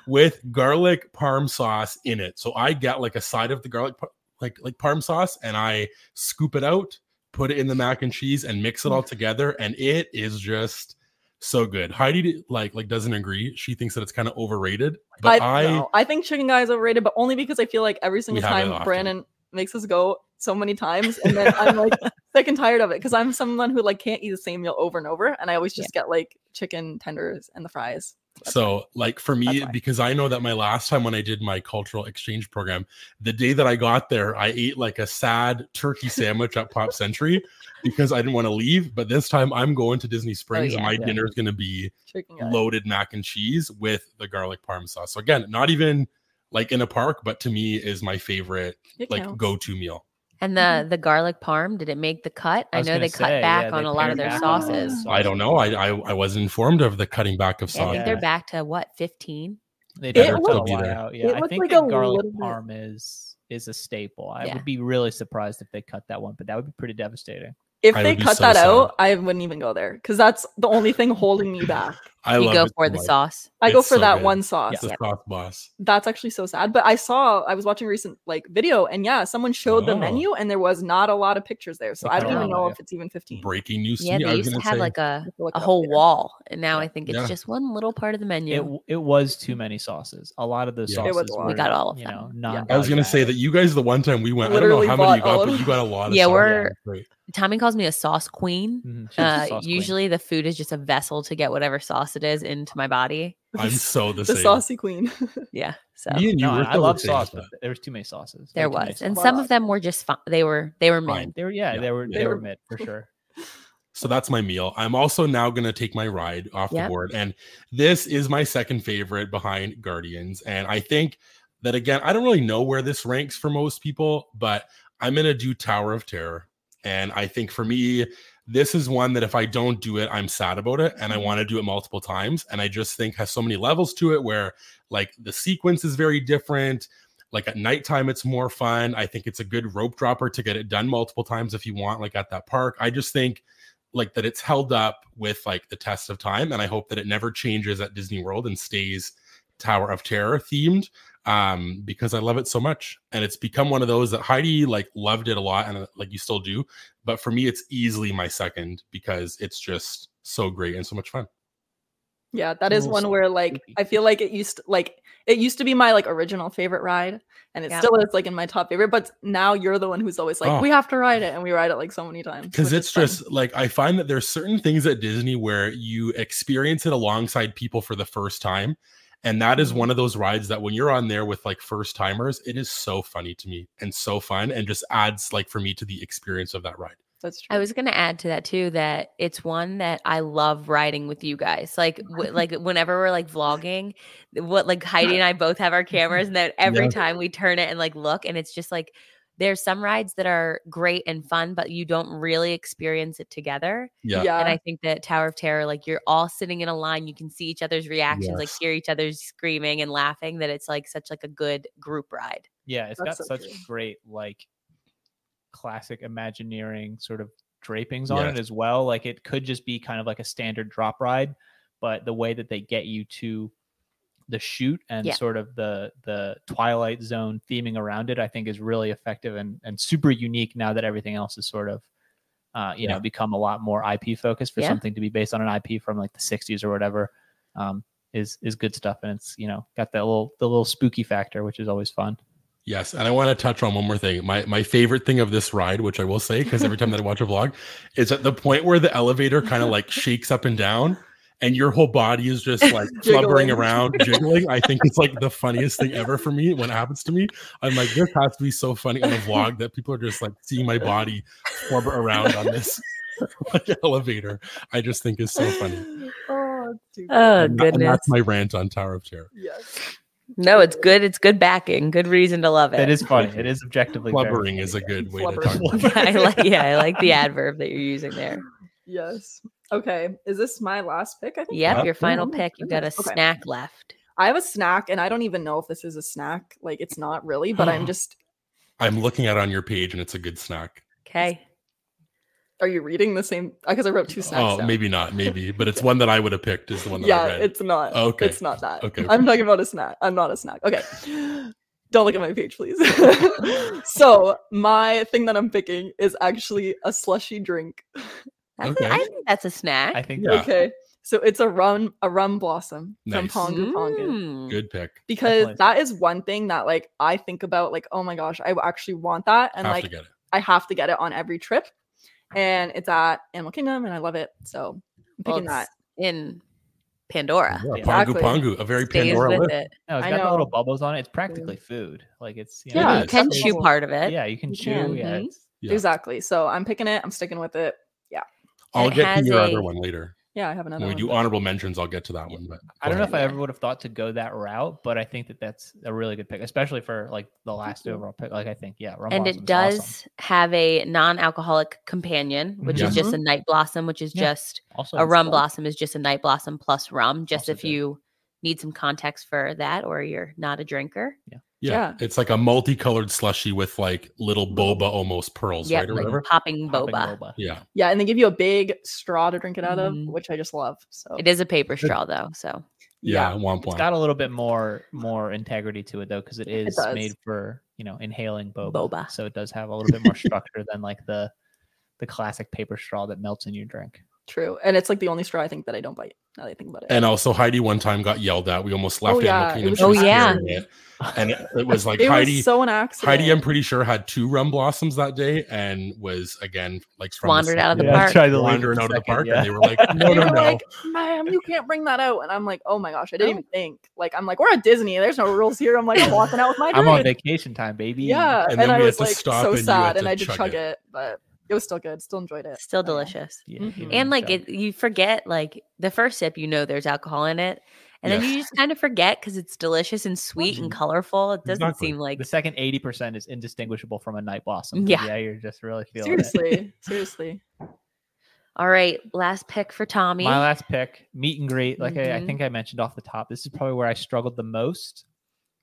with garlic parm sauce in it. So I get like a side of the garlic like like parm sauce and I scoop it out, put it in the mac and cheese and mix it all mm. together and it is just so good. Heidi like like doesn't agree. She thinks that it's kind of overrated, but I, I, no, I think chicken guy is overrated, but only because I feel like every single time. Brandon makes us go so many times, and then I'm like sick and tired of it because I'm someone who like can't eat the same meal over and over, and I always just get like chicken tenders and the fries. That's so like for me because I know that my last time when I did my cultural exchange program, the day that I got there, I ate like a sad turkey sandwich at Pop Century because I didn't want to leave. But this time I'm going to Disney oh, Springs and yeah. my Yeah. dinner is going to be chicken guy. loaded mac and cheese with the garlic parm sauce. So again, not even like in a park, but to me is my favorite It like go-to meal. And the Mhm. the garlic parm, did it make the cut? I, was know gonna they cut back yeah, on a lot of their back sauces. I don't know. I, I I wasn't informed of the cutting back of Yeah, I sauce. think they're back to what, 15? They It better looked- cut Be there. out. Yeah, it I think like that a garlic little bit- parm is is a staple. I Yeah. would be really surprised if they cut that one, but that would be pretty devastating. If I they cut so that sad. out, I wouldn't even go there because that's the only thing holding me back. I you love go it for the much. sauce. I go for so that good. one sauce. It's the Yep. sauce boss. That's actually so sad. But I saw I was watching a recent like video and yeah, someone showed the Oh. menu and there was not a lot of pictures there. So I don't even Okay. know Yeah. if it's even 15. Breaking news. Yeah, me. They used to have say- like a, have to look a whole later. wall, and now I think it's Yeah. just one little part of the menu. w- it was too many sauces. A lot of the Yeah. sauces It was were, We got all of you them. know, Yeah. non. I was gonna say that you guys the one time we went. I Literally don't know how many you got, but you got a lot of Yeah, we're- Tommy calls me a sauce queen. Mhm, Uh, usually the food is just a vessel to get whatever sauce it is into my body. (laughs) I'm so the, the same. saucy queen. (laughs) Yeah. So Me and you no, I love sauce, but there was too many sauces. there Way too many was, and sauces. some of them were just fine. They were they were mid. they were yeah, Yeah. they were They they were were- mid for sure. (laughs) So that's my meal. I'm also now going to take my ride off Yep. the board. And this is my second favorite behind Guardians. And I think that, again, I don't really know where this ranks for most people, but I'm going to do Tower of Terror. And I think for me, this is one that if I don't do it, I'm sad about it. And I mm-hmm. want to do it multiple times. And I just think has so many levels to it where like the sequence is very different. Like at nighttime, it's more fun. I think it's a good rope dropper to get it done multiple times if you want, like at that park. I just think like that it's held up with like the test of time and i hope that it never changes at disney world and stays tower of terror themed um because i love it so much and it's become one of those that heidi like loved it a lot and uh, like you still do but for me it's easily my second because it's just so great and so much fun Yeah, that is little one so where like creepy. I feel like it used to, like it used to be my like original favorite ride, and it Yeah. still is like in my top favorite. But now you're the one who's always like, Oh. we have to ride it, and we ride it like so many times. because which is it's fun. just like i find that there's certain things at disney where you experience it alongside people for the first time and that is one of those rides that when you're on there with like first timers it is so funny to me and so fun and just adds like for me to the experience of that ride that's true. I was gonna add to that too that it's one that I love riding with you guys. Like, (laughs) w- like whenever we're like vlogging, what like Heidi and I both have our cameras, and then every Yeah. time we turn it and like look, and it's just like there's some rides that are great and fun, but you don't really experience it together. yeah yeah, And I think that Tower of Terror, like you're all sitting in a line, you can see each other's reactions, like hear each other's screaming and laughing. That it's like such like a good group ride. Yeah, it's That's got so such true. great like classic Imagineering sort of drapings on Yes. it as well. Like it could just be kind of like a standard drop ride, but the way that they get you to the shoot and Yeah. sort of the the Twilight Zone theming around it, I think is really effective and and super unique now that everything else is sort of uh, you Yeah. know become a lot more IP focused for Yeah. something to be based on an IP from like the 60s or whatever. Um, is is good stuff, and it's you know got that little the little spooky factor, which is always fun. Yes, and I want to touch on one more thing. My my favorite thing of this ride, which I will say, because every time that I watch a vlog, is at the point where the elevator kind of like shakes up and down, and your whole body is just (laughs) like flubbering around, jiggling. I think it's like the funniest thing ever for me when it happens to me. I'm like, this has to be so funny on a vlog that people are just like seeing my body flubber around on this (laughs) like, elevator. I just think is so funny. Oh, it's too good. Oh And that- and goodness. that's my rant on Tower of Terror. yes. No, it's good. It's good backing. Good reason to love it. It is funny. It is objectively very Flubbering funny. is a good way to talk. about (laughs) it. I like. Yeah, I like the adverb that you're using there. Yes. Okay. Is this my last pick? I think. Yep, your final Oh pick. You've got a. Okay. snack left. I have a snack, and I don't even know if this is a snack. Like, it's not really, but I'm (sighs) just. I'm looking at it on your page and it's a good snack. Okay. Are you reading the same? Because I wrote two snacks. Oh, down. maybe not, maybe, but it's one that I would have picked. Is the one that yeah, I read. it's not. Okay. It's not that. Okay. I'm talking about a snack. I'm not a snack. Okay. (laughs) Don't look at my page, please. (laughs) (laughs) so my thing that I'm picking is actually a slushy drink. That's Okay. a, I think that's a snack. I think Yeah. Okay. So it's a rum a rum blossom Nice. from Pongu Pongu. Mm. good pick. Because Definitely. that is one thing that like I think about like, oh my gosh, I actually want that. And Have like to get it. I have to get it on every trip. And it's at Animal Kingdom and I love it. So I'm Well, picking that. in Pandora. Yeah, Exactly. Pongu Pongu, a very Stays Pandora with list. it. No, it's I got the little bubbles on it. It's practically food. Like it's you Yeah, know, you can definitely- chew part of it. yeah, you can You chew. can. Yeah, Mhm. it's- Yeah. Exactly. So I'm picking it. I'm sticking with it. I'll get to your a- other one later. Yeah, I have another When we do honorable mentions, I'll get to that one. But I don't know if I ever would have thought to go that route, but I think that that's a really good pick, especially for like the last you. overall pick. Like I think, yeah, rum and Blossom's it does awesome. have a non-alcoholic companion, which Yes. is just mm-hmm. a night blossom, which is Yeah. just also a rum cool. blossom is just a night blossom plus rum. Just Also if good. you need some context for that, or you're not a drinker. Yeah. Yeah. it's like a multicolored slushy with like little boba almost pearls, yeah, right, or like whatever. popping Popping boba. Yeah, Yeah, and they give you a big straw to drink it out Mhm. of, which I just love. So It is a paper straw though, so yeah, womp It's womp. got a little bit more more integrity to it though, because it is does. made for you know inhaling boba. Boba. So it does have a little bit more structure than like the the classic paper straw that melts in your drink. True. And it's like the only straw I think that I don't bite. Now that I think about it. And also, Heidi one time got yelled at. We almost left Oh, Animal yeah, it Kingdom. was Oh, yeah. it. and it, (laughs) it was like it Heidi. was so an accident. Heidi, I'm pretty sure had two rum blossoms that day, and was again like from Wandered out of the city, park. tried to wandering for a out of the park, yeah. and they were like, (laughs) "No, no, no." like, ma'am, you can't bring that out. And I'm like, oh my gosh, I didn't even think. Like, I'm like, we're at Disney. There's no rules here. I'm like, I'm walking out with my (laughs) I'm on vacation time, baby. Yeah. And And, then I was like so sad and I just chug chug it. it. but it was still good. Still enjoyed it. still delicious. Yeah, Mhm. And like chug. it, you forget like the first sip, you know there's alcohol in it, and then you just kind of forget because it's delicious and sweet and Mhm. colorful. It doesn't Exactly. seem like the second 80% is indistinguishable from a night blossom. Yeah. Yeah, you're just really feeling it. Seriously. seriously. all right. Last pick for Tommy. My last pick, meet and greet. Like I, I Mhm. think I mentioned off the top, this is probably where I struggled the most.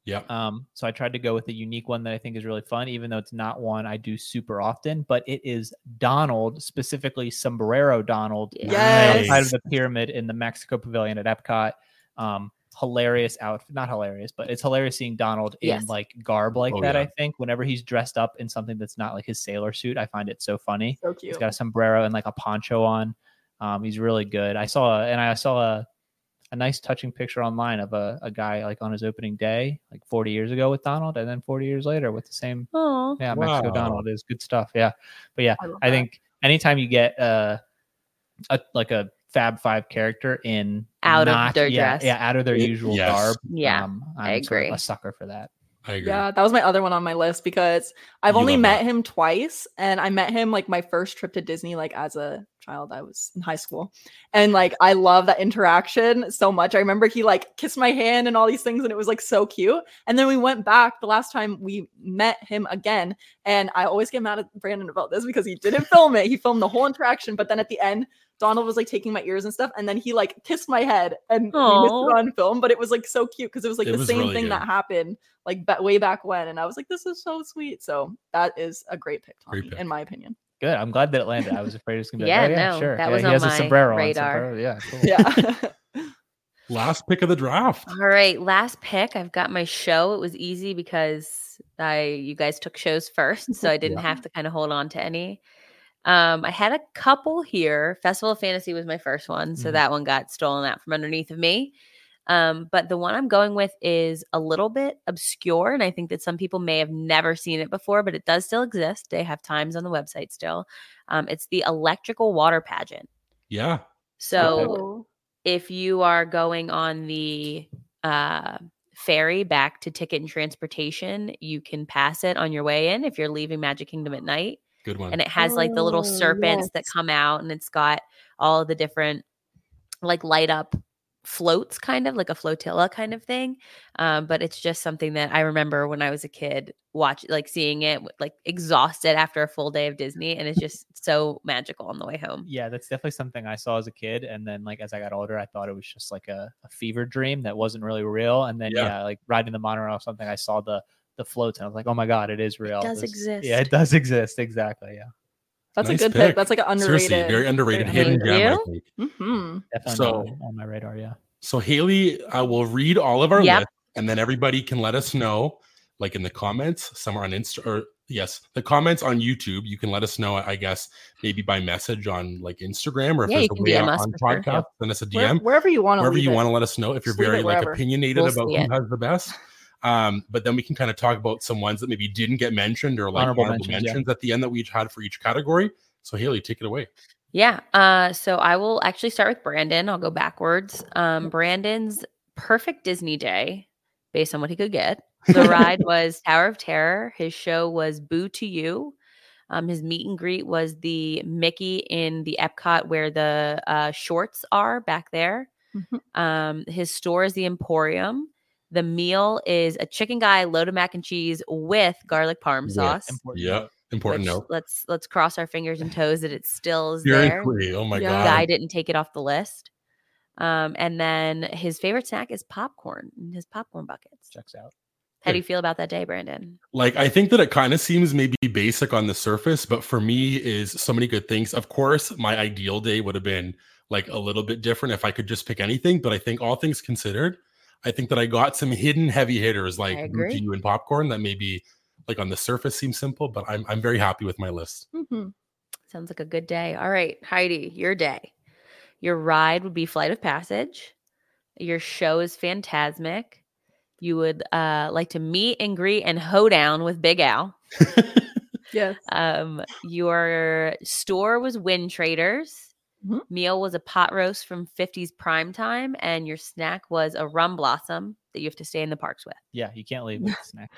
Yeah, Um, so I tried to go with a unique one that I think is really fun, even though it's not one I do super often. But it is Donald, specifically Sombrero Donald, Yes. outside of the pyramid in the Mexico Pavilion at Epcot. Um, hilarious outfit, not hilarious, but it's hilarious seeing Donald in like garb like Oh, that. yeah. I think whenever he's dressed up in something that's not like his sailor suit, I find it so funny. So cute. He's got a sombrero and like a poncho on. Um, he's really good. I saw a, and I saw a, a nice touching picture online of a, a guy like on his opening day, like 40 years ago with Donald, and then 40 years later with the same, Oh, yeah, Mexico Wow. Donald is good stuff. Yeah, but yeah, I I think anytime you get uh, a like a Fab Five character in Out of their yeah, dress. yeah, out of their usual yes. garb. Yeah, um, I I'm sort of agree. a sucker for that. I agree. Yeah, that was my other one on my list because I've You only met that. him twice and I met him like my first trip to Disney like as a child I was in high school. And like I love that interaction so much. I remember he like kissed my hand and all these things and it was like so cute. And then we went back the last time we met him again and I always get mad at Brandon about this because he didn't film it. He filmed the whole interaction but then at the end Donald was like taking my ears and stuff and then he like kissed my head and we missed it on film but it was like so cute because it was like It the was same really thing good. that happened like ba- way back when and i was like this is so sweet so that is a great pick, Great pick. in my opinion Good. I'm glad that it landed. I was afraid it was gonna be. (laughs) Yeah, like, oh, yeah, no, sure. that Yeah, was he on has a my sombrero on, sombrero. Yeah, cool. yeah (laughs) Last pick of the draft. All right, last pick. I've got my show. It was easy because I you guys took shows first, so I (laughs) didn't Yeah. have to kind of hold on to any. Um, I had a couple here. Festival of Fantasy was my first one, so Mhm. that one got stolen out from underneath of me. Um, but the one I'm going with is a little bit obscure, and I think that some people may have never seen it before, but it does still exist. They have times on the website still. Um, it's the electrical water pageant. Yeah. So if you are going on the uh, ferry back to ticket and transportation, you can pass it on your way in if you're leaving Magic Kingdom at night. Good one. And it has like the little Oh, serpents that come out, and it's got all the different like light up floats, kind of like a flotilla kind of thing. Um, but it's just something that I remember when I was a kid, watch like seeing it, like exhausted after a full day of Disney, and it's just so magical on the way home. Yeah, that's definitely something I saw as a kid, and then like as I got older, I thought it was just like a, a fever dream that wasn't really real. And then Yeah. yeah, like riding the monorail or something, I saw the the floats, and I was like, oh my god, it is real. does This- exist. Yeah, it does exist. Exactly. Yeah, That's Nice a good pick. pick. That's like an underrated. Seriously, very underrated hidden gem. I You? think. hmm definitely So- on, on my radar. Yeah. So Haley, I will read all of our Yep. list, and then everybody can let us know, like in the comments, somewhere on Insta or yes, the comments on YouTube. You can let us know, I guess, maybe by message on like Instagram or if Yeah, there's you a way DM on, us on for sure. podcast, Yep. send us a Where- DM. wherever you want to. wherever you want to let us know if you're Just very like opinionated We'll about who it. has the best. Um, but then we can kind of talk about some ones that maybe didn't get mentioned or like Honorable honorable, mentions, mentions, yeah. at the end that we each had for each category. So Haley, take it away. Yeah. Uh, so I will actually start with Brandon. I'll go backwards. Um, Brandon's perfect Disney day, based on what he could get. (laughs) The ride was Tower of Terror. His show was Boo to You. Um, his meet and greet was the Mickey in the Epcot where the uh, shorts are back there. Mhm. Um, his store is the Emporium. The meal is a chicken guy, load of mac and cheese with garlic parm With sauce. Important Yeah, note. important which note. Let's let's cross our fingers and toes that it still is (laughs) Very there quickly. Oh my Yeah. god. guy didn't take it off the list. Um, and then his favorite snack is popcorn in his popcorn buckets. Checks out. How do you feel about that day, Brandon? like i think that it kind of seems maybe basic on the surface but for me is so many good things of course my ideal day would have been like a little bit different if i could just pick anything but i think all things considered i think that i got some hidden heavy hitters like. You and popcorn that maybe like on the surface seems simple but i'm, I'm very happy with my list hmm Sounds like a good day. All right, Heidi, your day. Your ride would be Flight of Passage. Your show is Fantasmic. You would uh, like to meet and greet and hoedown with Big Al. Yes. (laughs) Um, your store was Windtraders. Mhm. Meal was a pot roast from 50s prime time, and your snack was a rum blossom that you have to stay in the parks with. Yeah, you can't leave with a (laughs) snack.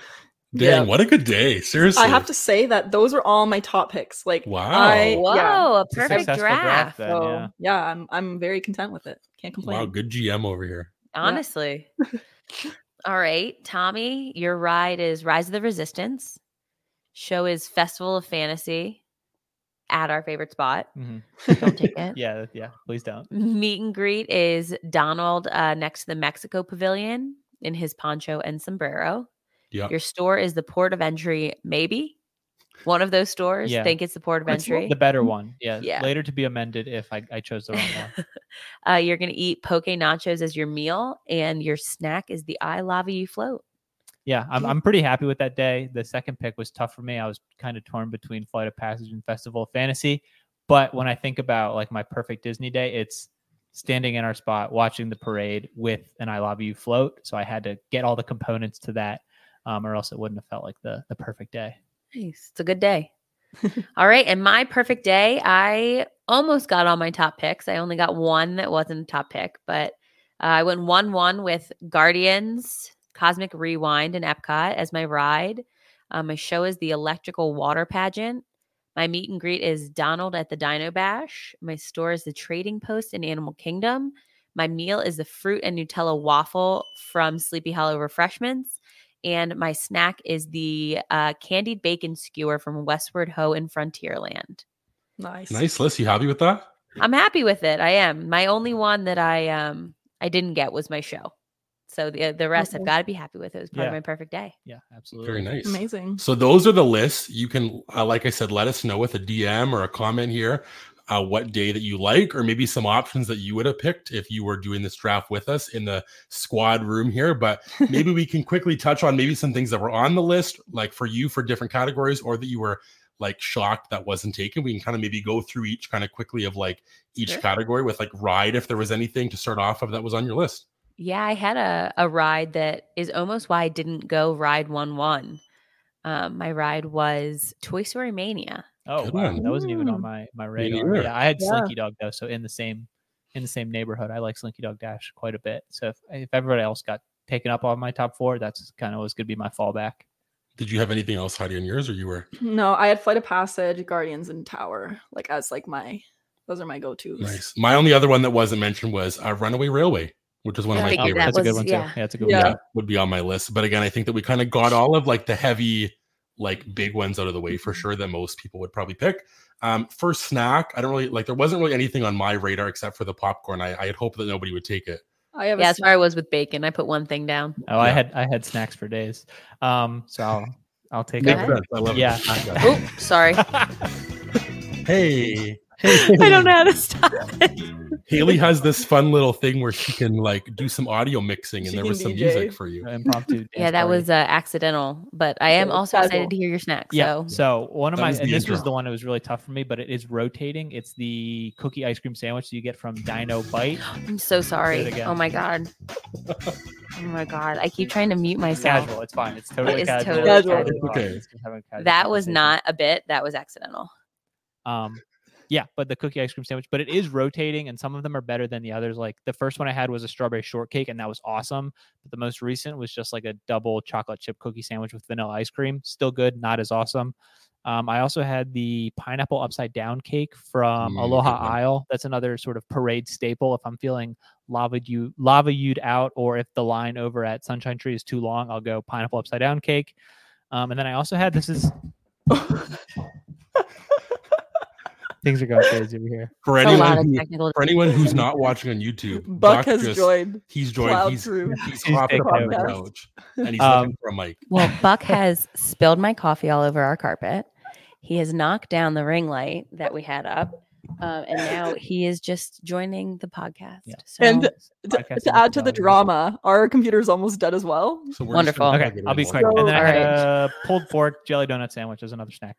dang Yeah. what a good day seriously I have to say that those are all my top picks. Like, Wow. I, Whoa, yeah. a It's a perfect draft. then, So yeah. yeah. I'm I'm very content with it. Can't complain. wow good gm over here Honestly. All right, Tommy, your ride is Rise of the Resistance. Show is Festival of Fantasy at our favorite spot. Mm-hmm. Don't take (laughs) it. Yeah, yeah. Please don't. Meet and greet is Donald uh, next to the Mexico Pavilion in his poncho and sombrero. yeah Your store is the port of entry, maybe one of those stores. Yeah. Think it's the port of It's entry. The better (laughs) one. Yeah. Yeah. Later to be amended if I, I chose the wrong one. (laughs) uh, you're going to eat poke nachos as your meal, and your snack is the I Lava You float. Yeah, I'm, I'm pretty happy with that day. The second pick was tough for me. I was kind of torn between Flight of Passage and Festival of Fantasy. But when I think about like my perfect Disney day, it's standing in our spot, watching the parade with an I Lava You float. So I had to get all the components to that, um, or else it wouldn't have felt like the the perfect day. Nice. It's a good day. all right. And my perfect day, I almost got all my top picks. I only got one that wasn't a top pick, but uh, I went 1 1 with Guardians, Cosmic Rewind, and Epcot as my ride. Uh, my show is the Electrical Water Pageant. My meet and greet is Donald at the Dino Bash. My store is the Trading Post in Animal Kingdom. My meal is the fruit and Nutella waffle from Sleepy Hollow Refreshments. And my snack is the uh, candied bacon skewer from Westward Ho in Frontierland. Nice. nice list you happy with that I'm happy with it. I am. My only one that I um I didn't get was my show. So the the rest I've got to be happy with. It was part Yeah. of my perfect day. Yeah, absolutely. very nice Amazing. So those are the lists. You can, uh, like I said, let us know with a DM or a comment here uh, what day that you like, or maybe some options that you would have picked if you were doing this draft with us in the squad room here. But maybe we can quickly touch on maybe some things that were on the list, like for you for different categories, or that you were like shocked that wasn't taken. We can kind of maybe go through each kind of quickly of like each Sure. category with like ride if there was anything to start off of that was on your list. Yeah, I had a, a ride that is almost why I didn't go ride one one. Um, my ride was Toy Story Mania. Oh wow, that wasn't even on my my Me radar. neither. Yeah, I had Yeah. Slinky Dog though, so in the same in the same neighborhood. I like Slinky Dog Dash quite a bit. So if, if everybody else got taken up on my top four, that's kind of was going to be my fallback. Did you have anything else, Heidi, on yours, or you were No, I had Flight of Passage, Guardians, and Tower. Like as like my those are my go tos. nice? My only other one that wasn't mentioned was uh, Runaway Railway, which is one of my Yeah, favorites. that that's a good one yeah. too. Yeah, it's a good Yeah. one. yeah, would be on my list. But again, I think that we kind of got all of like the heavy, like big ones out of the way for sure that most people would probably pick. Um, for snack, I don't really like. There wasn't really anything on my radar except for the popcorn. I, I had hoped that nobody would take it. I have Yeah, that's where I was with bacon. I put one thing down. Oh, I had I had snacks for days. Um, so I'll I'll take Go it. Makes ahead. sense. I love Yeah. (laughs) it. Oh, sorry. (laughs) Hey, I don't know how to stop it. (laughs) Haley has this fun little thing where she can like do some audio mixing, and She there can was some DJ. music for you. Impromptu. (laughs) Yeah, that party. was uh, accidental, but I am also casual. excited to hear your snacks. Yeah. So So one of That my and the this was the one that was really tough for me, but it is rotating. It's the cookie ice cream sandwich that you get from Dino (gasps) Bite. I'm so sorry. Oh my god. (laughs) Oh my god. I keep trying to mute myself. casual. It's fine. It's totally is casual. totally Casual. It's fine. Okay. It's just having a casual That was not a bit. That was accidental. Um, yeah, but the cookie ice cream sandwich, but it is rotating, and some of them are better than the others. Like the first one I had was a strawberry shortcake, and that was awesome. But the most recent was just like a double chocolate chip cookie sandwich with vanilla ice cream. Still good, not as awesome. Um, I also had the pineapple upside down cake from Mm, Aloha. Isle. That's another sort of parade staple. If I'm feeling lava you lava you'd out, or if the line over at Sunshine Tree is too long, I'll go pineapple upside down cake. Um, and then I also had this is (laughs) (laughs) things are going crazy over here. For a lot anyone, of who, technical. for anyone who's not watching on YouTube, (laughs) Buck has just- joined. He's joined. He's through. he's He's hopped up on the couch and he's Um, looking for a mic. Well, (laughs) Buck has spilled my coffee all over our carpet. He has knocked down the ring light that we had up. Um, and now he is just joining the podcast. Yeah. So And to, Podcast to add to the drama, our computer is almost dead as well. So we're Wonderful. Okay, I'll be quick. while- And then I All had right. a pulled pork jelly donut sandwich as another snack.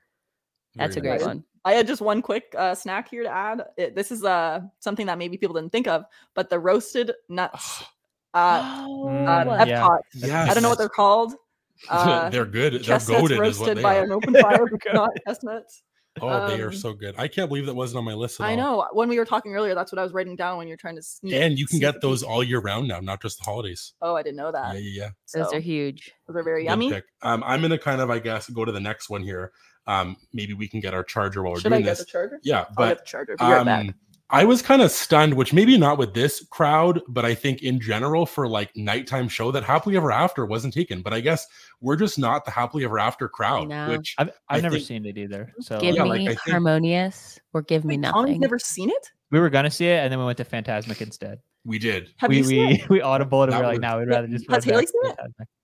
That's a great one. I had just one quick uh, snack here to add. It, this is uh, something that maybe people didn't think of, but the roasted nuts (gasps) uh, Mm, uh, yeah. Yes. I don't know what they're called. (laughs) Uh, they're good. They're chestnuts goaded, is what roasted they by are. an open (laughs) fire, not chestnuts. Oh, they are um, so good. I can't believe that wasn't on my list. At I all. know. When we were talking earlier, that's what I was writing down when you're trying to sneak. And you can get those all year round now, not just the holidays. Oh, I didn't know that. yeah, yeah. Those So, are huge. those are very Good yummy. pick. Um, I'm gonna kind of, I guess, go to the next one here. Um, maybe we can get our charger while we're Should I doing get this. the charger? Yeah, I'll get but the charger. Be right back. um, I was kind of stunned, which maybe not with this crowd, but I think in general for like nighttime show that Happily Ever After wasn't taken. But I guess we're just not the Happily Ever After crowd, know. which I've, I've never think- seen it either. So Give yeah, like, like, me I think- harmonious or give me Wait, Tommy's nothing. never seen it? we were gonna see it, and then we went to Fantasmic instead. we did. Have we you seen we it? (laughs) we audible it, and That we are like, was- no, we'd rather just. has Haley seen it?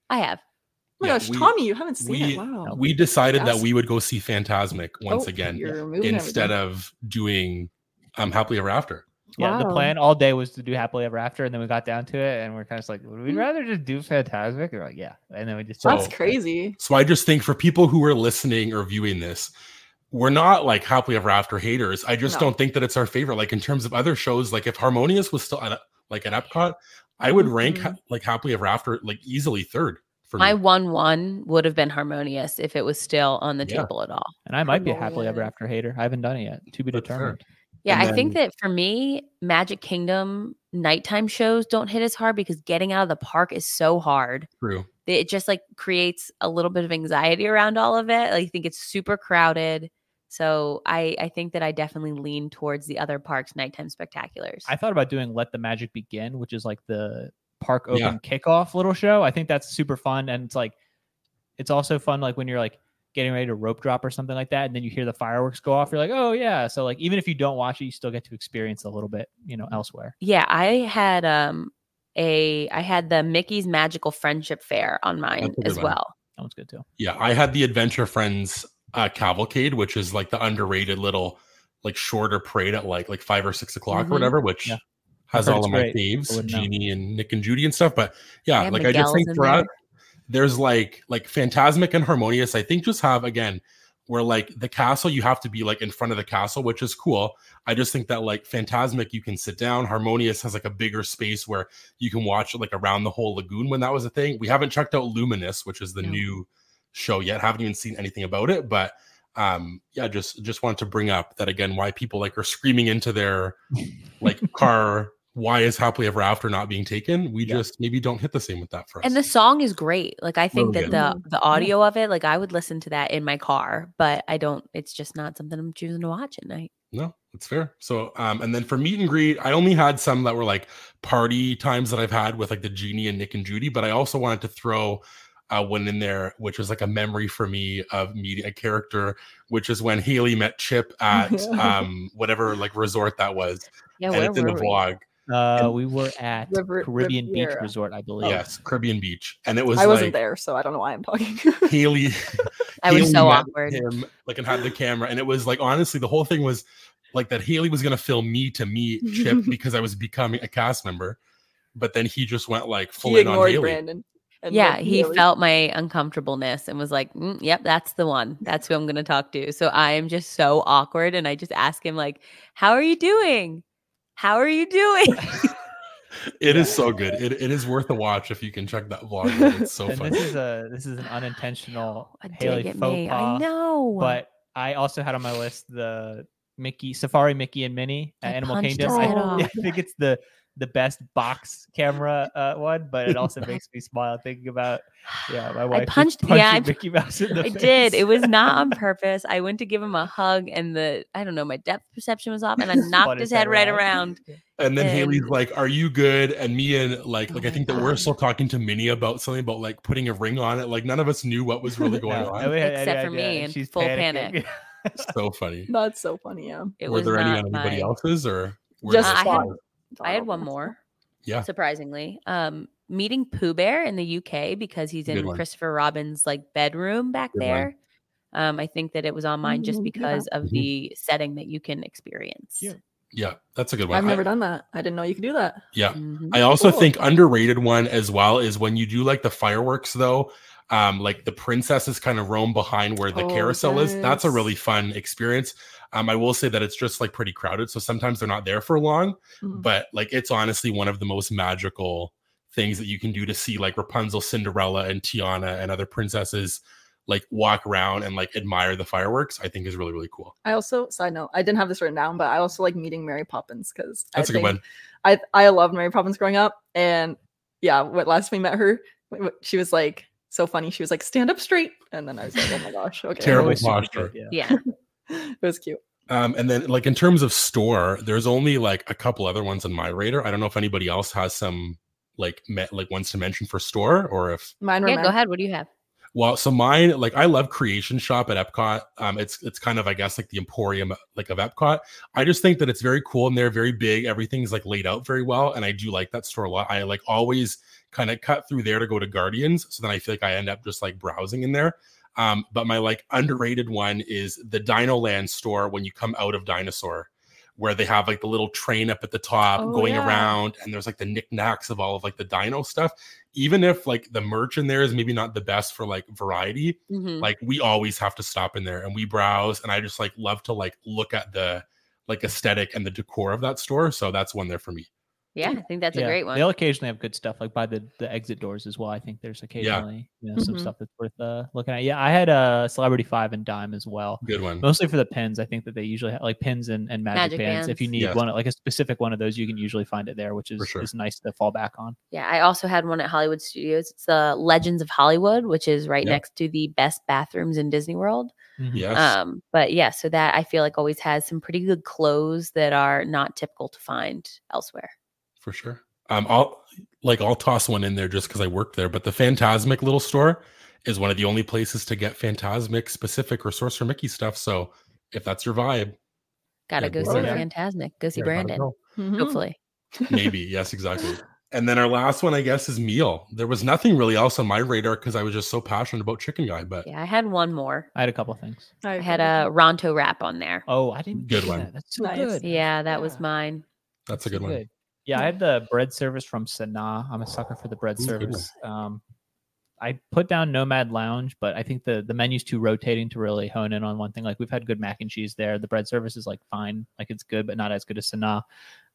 I have. Oh my Yeah, gosh, we- Tommy, you haven't seen we- it. Wow. We decided that we would go see Fantasmic once Oh, again instead everything. of doing um Happily Ever After. Yeah, the plan all day was to do happily ever after, and then we got down to it, and we're kind of like, would we Mm. rather just do Fantasmic? We're like, yeah, and then we just. That's So- crazy. So I just think for people who are listening or viewing this, we're not like happily ever after haters. I just No. don't think that it's our favorite. Like in terms of other shows, like if Harmonious was still at like at Epcot, I would rank ha- Mhm. like happily ever after like easily third for My me. one one would have been harmonious if it was still on the Yeah. table at all. And I might be a happily ever after hater. I haven't done it yet. To be That's fair. determined. Yeah, And I think that for me, Magic Kingdom nighttime shows don't hit as hard because getting out of the park is so hard. True. It just like creates a little bit of anxiety around all of it. Like, I think it's super crowded. So I I think that I definitely lean towards the other parks nighttime spectaculars. I thought about doing Let the Magic Begin, which is like the park open Yeah. kickoff little show. I think that's super fun. And it's like, it's also fun, like when you're like getting ready to rope drop or something like that. And then you hear the fireworks go off. You're like, oh, yeah. So, like, even if you don't watch it, you still get to experience a little bit, you know, elsewhere. yeah, I had um a I had the Mickey's Magical Friendship Faire on mine That's a good as one. well. That one's good too. Yeah, I had the Adventure Friends uh, cavalcade, which is like the underrated little like shorter parade at like like five or six o'clock Mhm. or whatever, which Yeah. Has all of my great. Faves. Genie and Nick and Judy and stuff. But yeah, Yeah, like I just think there. there's like like Fantasmic and Harmonious. I think just have again where like the castle you have to be like in front of the castle which is cool i just think that like fantasmic you can sit down harmonious has like a bigger space where you can watch like around the whole lagoon when that was a thing we haven't checked out luminous which is the No. new show yet haven't even seen anything about it but um yeah just just wanted to bring up that again why people like are screaming into their like (laughs) car why is happily ever after not being taken we Yeah. just maybe don't hit the same with that for us And the song is great. Like I think Really that good. the the audio of it, like I would listen to that in my car, but I don't. It's just not something I'm choosing to watch at night. No, it's fair. So, um, and then for meet and greet, I only had some that were like party times that I've had with like the Genie and Nick and Judy, but I also wanted to throw uh, one in there, which was like a memory for me of meeting a character, which is when Haley met Chip at (laughs) um, whatever like resort that was, Yeah, and where it's in the were we? vlog. Uh, we were at River- Caribbean Beach Resort, I believe. Yes, Caribbean Beach, and it was I wasn't like there, so I don't know why I'm talking. (laughs) Haley. (laughs) (laughs) I was Haley so met awkward. Him like and had the camera, and it was like honestly, the whole thing was like that. Haley was gonna film me to meet Chip because I was becoming a cast member, but then he just went like full he in on ignored Haley. Brandon. and Yeah, he Haley. felt my uncomfortableness and was like, "Mm, "Yep, that's the one. That's who I'm going to talk to." So I am just so awkward, and I just ask him like, "How are you doing? How are you doing?" (laughs) It is so good. It, it is worth a watch if you can check that vlog. It's so and funny. this is a this is an unintentional A dig Haley faux me. pas. I know, But I also had on my list the Mickey Safari Mickey and Minnie at I Animal Kingdom. I, (laughs) I think it's the the best box camera uh, one, but it also makes me smile thinking about yeah my wife. I punched- (laughs) yeah, I Mickey Mouse in the I face. did. It was not on (laughs) purpose. I went to give him a hug, and the I don't know, my depth perception was off, and I (laughs) knocked his head right around. And then Haley's and- like, "Are you good?" And me and like, Oh like I my think that we're still talking to Minnie about something about like putting a ring on it. Like none of us knew what was really going No, on. we had Except for idea, me and in she's full panicking. panic. so funny. That's so funny. Yeah. It Were there any on anybody my- else's or Just there I had- five? I had one more. Yeah. Surprisingly, um, meeting Pooh Bear in the UK because he's in. Christopher Robin's like bedroom back Good there. Um, I think that it was on mine just Mm, yeah. because of Mhm. the setting that you can experience. Yeah. Yeah, that's a good one. I've I- never done that. I didn't know you could do that. yeah, Mhm. I also Cool. think underrated one as well is when you do like the fireworks though. Um, like the princesses kind of roam behind where the Oh, carousel is. That's a really fun experience. Um, I will say that it's just like pretty crowded, so sometimes they're not there for long. Mhm. But like it's honestly one of the most magical things that you can do to see like Rapunzel, Cinderella, and Tiana and other princesses like walk around and like admire the fireworks. I think is really really cool. I also side note, I didn't have this written down, but I also like meeting Mary Poppins because That's a good one. I I loved Mary Poppins growing up, and yeah, what last we met her, wh- wh- she was like so funny. She was like, "Stand up straight," and then I was like, "Oh my gosh, okay." Terrible posture. good, yeah. Yeah. (laughs) (laughs) it was cute. Um, and then like in terms of store, there's only like a couple other ones on my radar. I don't know if anybody else has some like met like ones to mention for store or if Mine were Yeah, go ahead. What do you have? well, so mine like I love Creation Shop at Epcot. Um, it's it's kind of I guess like the Emporium like of Epcot. I just think that it's very cool and they're very big. Everything's like laid out very well, and I do like that store a lot. I like always kind of cut through there to go to Guardians, so then I feel like I end up just like browsing in there. Um, but my like underrated one is the Dino Land store when you come out of Dinosaur, where they have like the little train up at the top Oh, going yeah. around, and there's like the knickknacks of all of like the dino stuff. Even if like the merch in there is maybe not the best for like variety, Mhm. like we always have to stop in there and we browse. And I just like love to like look at the like aesthetic and the decor of that store. So that's one there for me. Yeah, I think that's Yeah, a great one. They'll occasionally have good stuff, like by the, the exit doors as well. I think there's occasionally you know some Mhm. stuff that's worth uh, looking at. Yeah, I had a uh, Celebrity Five and Dime as well. Good one. Mostly for the pins. I think that they usually have like pins and, and magic, Magic bands. If you need Yes. one, like a specific one of those, you can usually find it there, which is, sure. is nice to fall back on. Yeah, I also had one at Hollywood Studios. It's the Legends of Hollywood, which is right Yeah. next to the best bathrooms in Disney World. Yes. Um, but yeah, so that I feel like always has some pretty good clothes that are not typical to find elsewhere. For sure. Um, I'll like I'll toss one in there just because I worked there. But the Fantasmic little store is one of the only places to get Fantasmic specific or Sorcerer Mickey stuff. So if that's your vibe, Gotta go go see there. Fantasmic. Go see there, gotta Brandon. go. Mhm. Hopefully. (laughs) maybe yes, exactly. And then our last one, I guess, is meal. There was nothing really else on my radar because I was just so passionate about Chicken Guy. But Yeah, I had one more. I had a couple things. I had a Ronto wrap on there. Oh, I didn't Good one. that. That's so Nice. good. Yeah, that was mine. that's a So good one. Yeah, I had the bread service from Sanaa. I'm a sucker for the bread Ooh, service. Um, I put down Nomad Lounge, but I think the the menu's too rotating to really hone in on one thing. Like we've had good mac and cheese there. The bread service is like fine, like it's good, but not as good as Sanaa.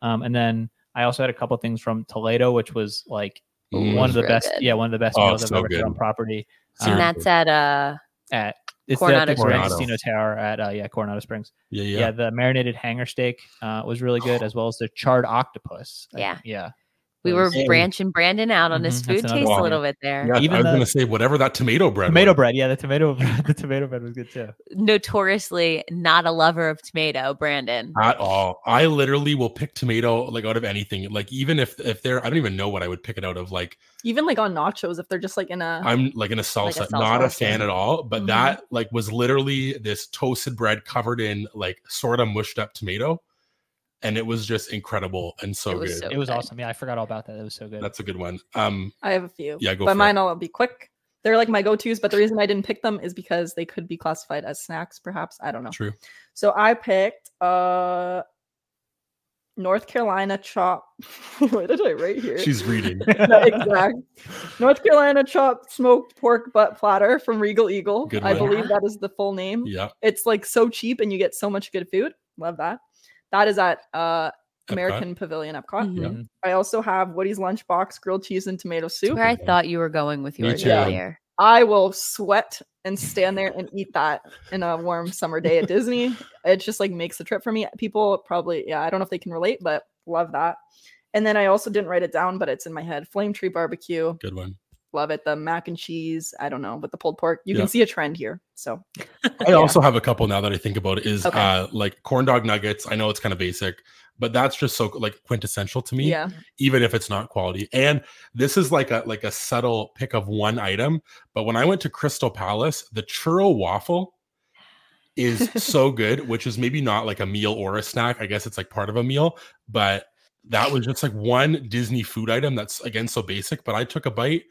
Um, and then I also had a couple things from Toledo, which was like Mm. one of the best. good. Yeah, one of the best Oh, meals I've so ever had on property. So and Um, that's at uh at it's Coronado at the Grand Springs. Casino Tower at uh, yeah Coronado Springs. Yeah, Yeah. yeah. the marinated hanger steak uh, was really good, (gasps) as well as the charred octopus. I- Yeah. Yeah. we were And- branching Brandon out on his Mhm, food that's another taste a little bit there. Yeah, Even I was the- gonna say whatever that tomato bread. Tomato was. bread, yeah, the tomato (laughs) the tomato bread was good too. Notoriously not a lover of tomato, Brandon. at all. I literally will pick tomato like out of anything. Like even if if they're I don't even know what I would pick it out of. Like Even like on nachos, if they're just like in a I'm like in a salsa, Like a not a salsa. fan at all. But Mhm. that like was literally this toasted bread covered in like sort of mushed up tomato, and it was just incredible and so It was good. so- It was good. awesome. Yeah, I forgot all about that. It was so good. That's a good one. Um, I have a few. Yeah, go But for it. mine will be quick. They're like my go-tos, but the reason I didn't pick them is because they could be classified as snacks, perhaps. I don't know. true. So I picked uh North Carolina chop. (laughs) what did I write here? She's reading. (laughs) No, exact. North Carolina chop smoked pork butt platter from Regal Eagle. Good I one. believe that is the full name. yeah, It's like so cheap and you get so much good food. Love that. That is at uh American Pavilion Epcot. Mhm. Mhm. I also have Woody's Lunchbox grilled cheese and tomato soup. Where I thought you were going with Me yours earlier. I will sweat and stand there and eat that in a warm summer day at (laughs) Disney. It just like makes the trip for me. People probably, yeah, I don't know if they can relate, but love that. And then I also didn't write it down, but it's in my head. Flame Tree Barbecue, good one. Love it. The mac and cheese, I don't know, but the pulled pork. You Yeah. can see a trend here. So (laughs) I also have a couple now that I think about it. Is Okay. uh like corn dog nuggets. I know it's kind of basic, but that's just so like quintessential to me. yeah, even if it's not quality. And this is like a like a subtle pick of one item. But when I went to Crystal Palace, the churro waffle is (laughs) so good, which is maybe not like a meal or a snack. I guess it's like part of a meal, but that was just like one Disney food item that's again so basic. But I took a bite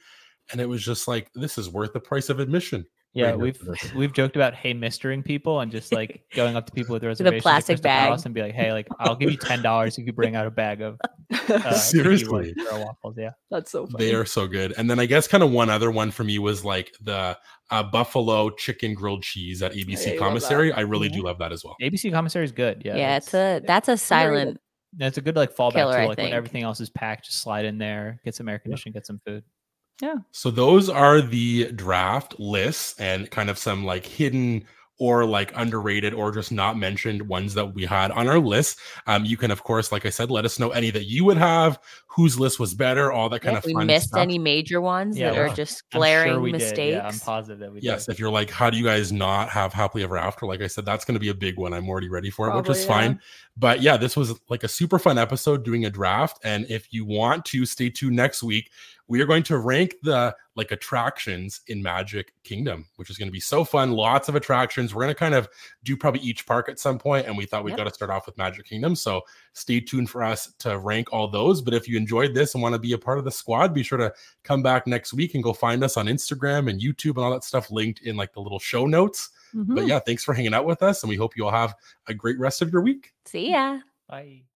and it was just like, this is worth the price of admission. Yeah, Right we've for we've joked about hey mistering people and just like going up to people with (laughs) reservations at plastic bag. And be like, hey, like I'll give you (laughs) ten dollars if you bring out a bag of (laughs) uh, Seriously. Waffles. Yeah, that's so funny. They are so good. And then I guess kind of one other one for me was like the uh, buffalo chicken grilled cheese at ABC you love that. Commissary. I really Yeah. do love that as well. ABC commissary is good. Yeah, Yeah, it's a that's a silent. That's a good like fallback Killer, to I like when everything else is packed, just slide in there, get some air conditioning, get some food. So those are the draft lists and kind of some like hidden or like underrated or just not mentioned ones that we had on our list. Um, you can of course, like I said, let us know any that you would have, whose list was better, all that kind If of we missed stuff. any major ones Yeah, that are yeah. just I'm glaring sure we mistakes. Did. Yeah, I'm positive that we Yes, did. if you're like, how do you guys not have happily ever after? Like I said, that's going to be a big one. I'm already ready for it, which is yeah. fine. But yeah, this was like a super fun episode doing a draft. And if you want to stay tuned next week, we are going to rank the like attractions in Magic Kingdom, which is going to be so fun. Lots of attractions. We're going to kind of do probably each park at some point, and we thought we Yep. got to start off with Magic Kingdom. So stay tuned for us to rank all those. But if you enjoyed this and want to be a part of the squad, be sure to come back next week and go find us on Instagram and YouTube and all that stuff linked in like the little show notes. Mhm. But yeah, thanks for hanging out with us, and we hope you all have a great rest of your week. See ya. Bye.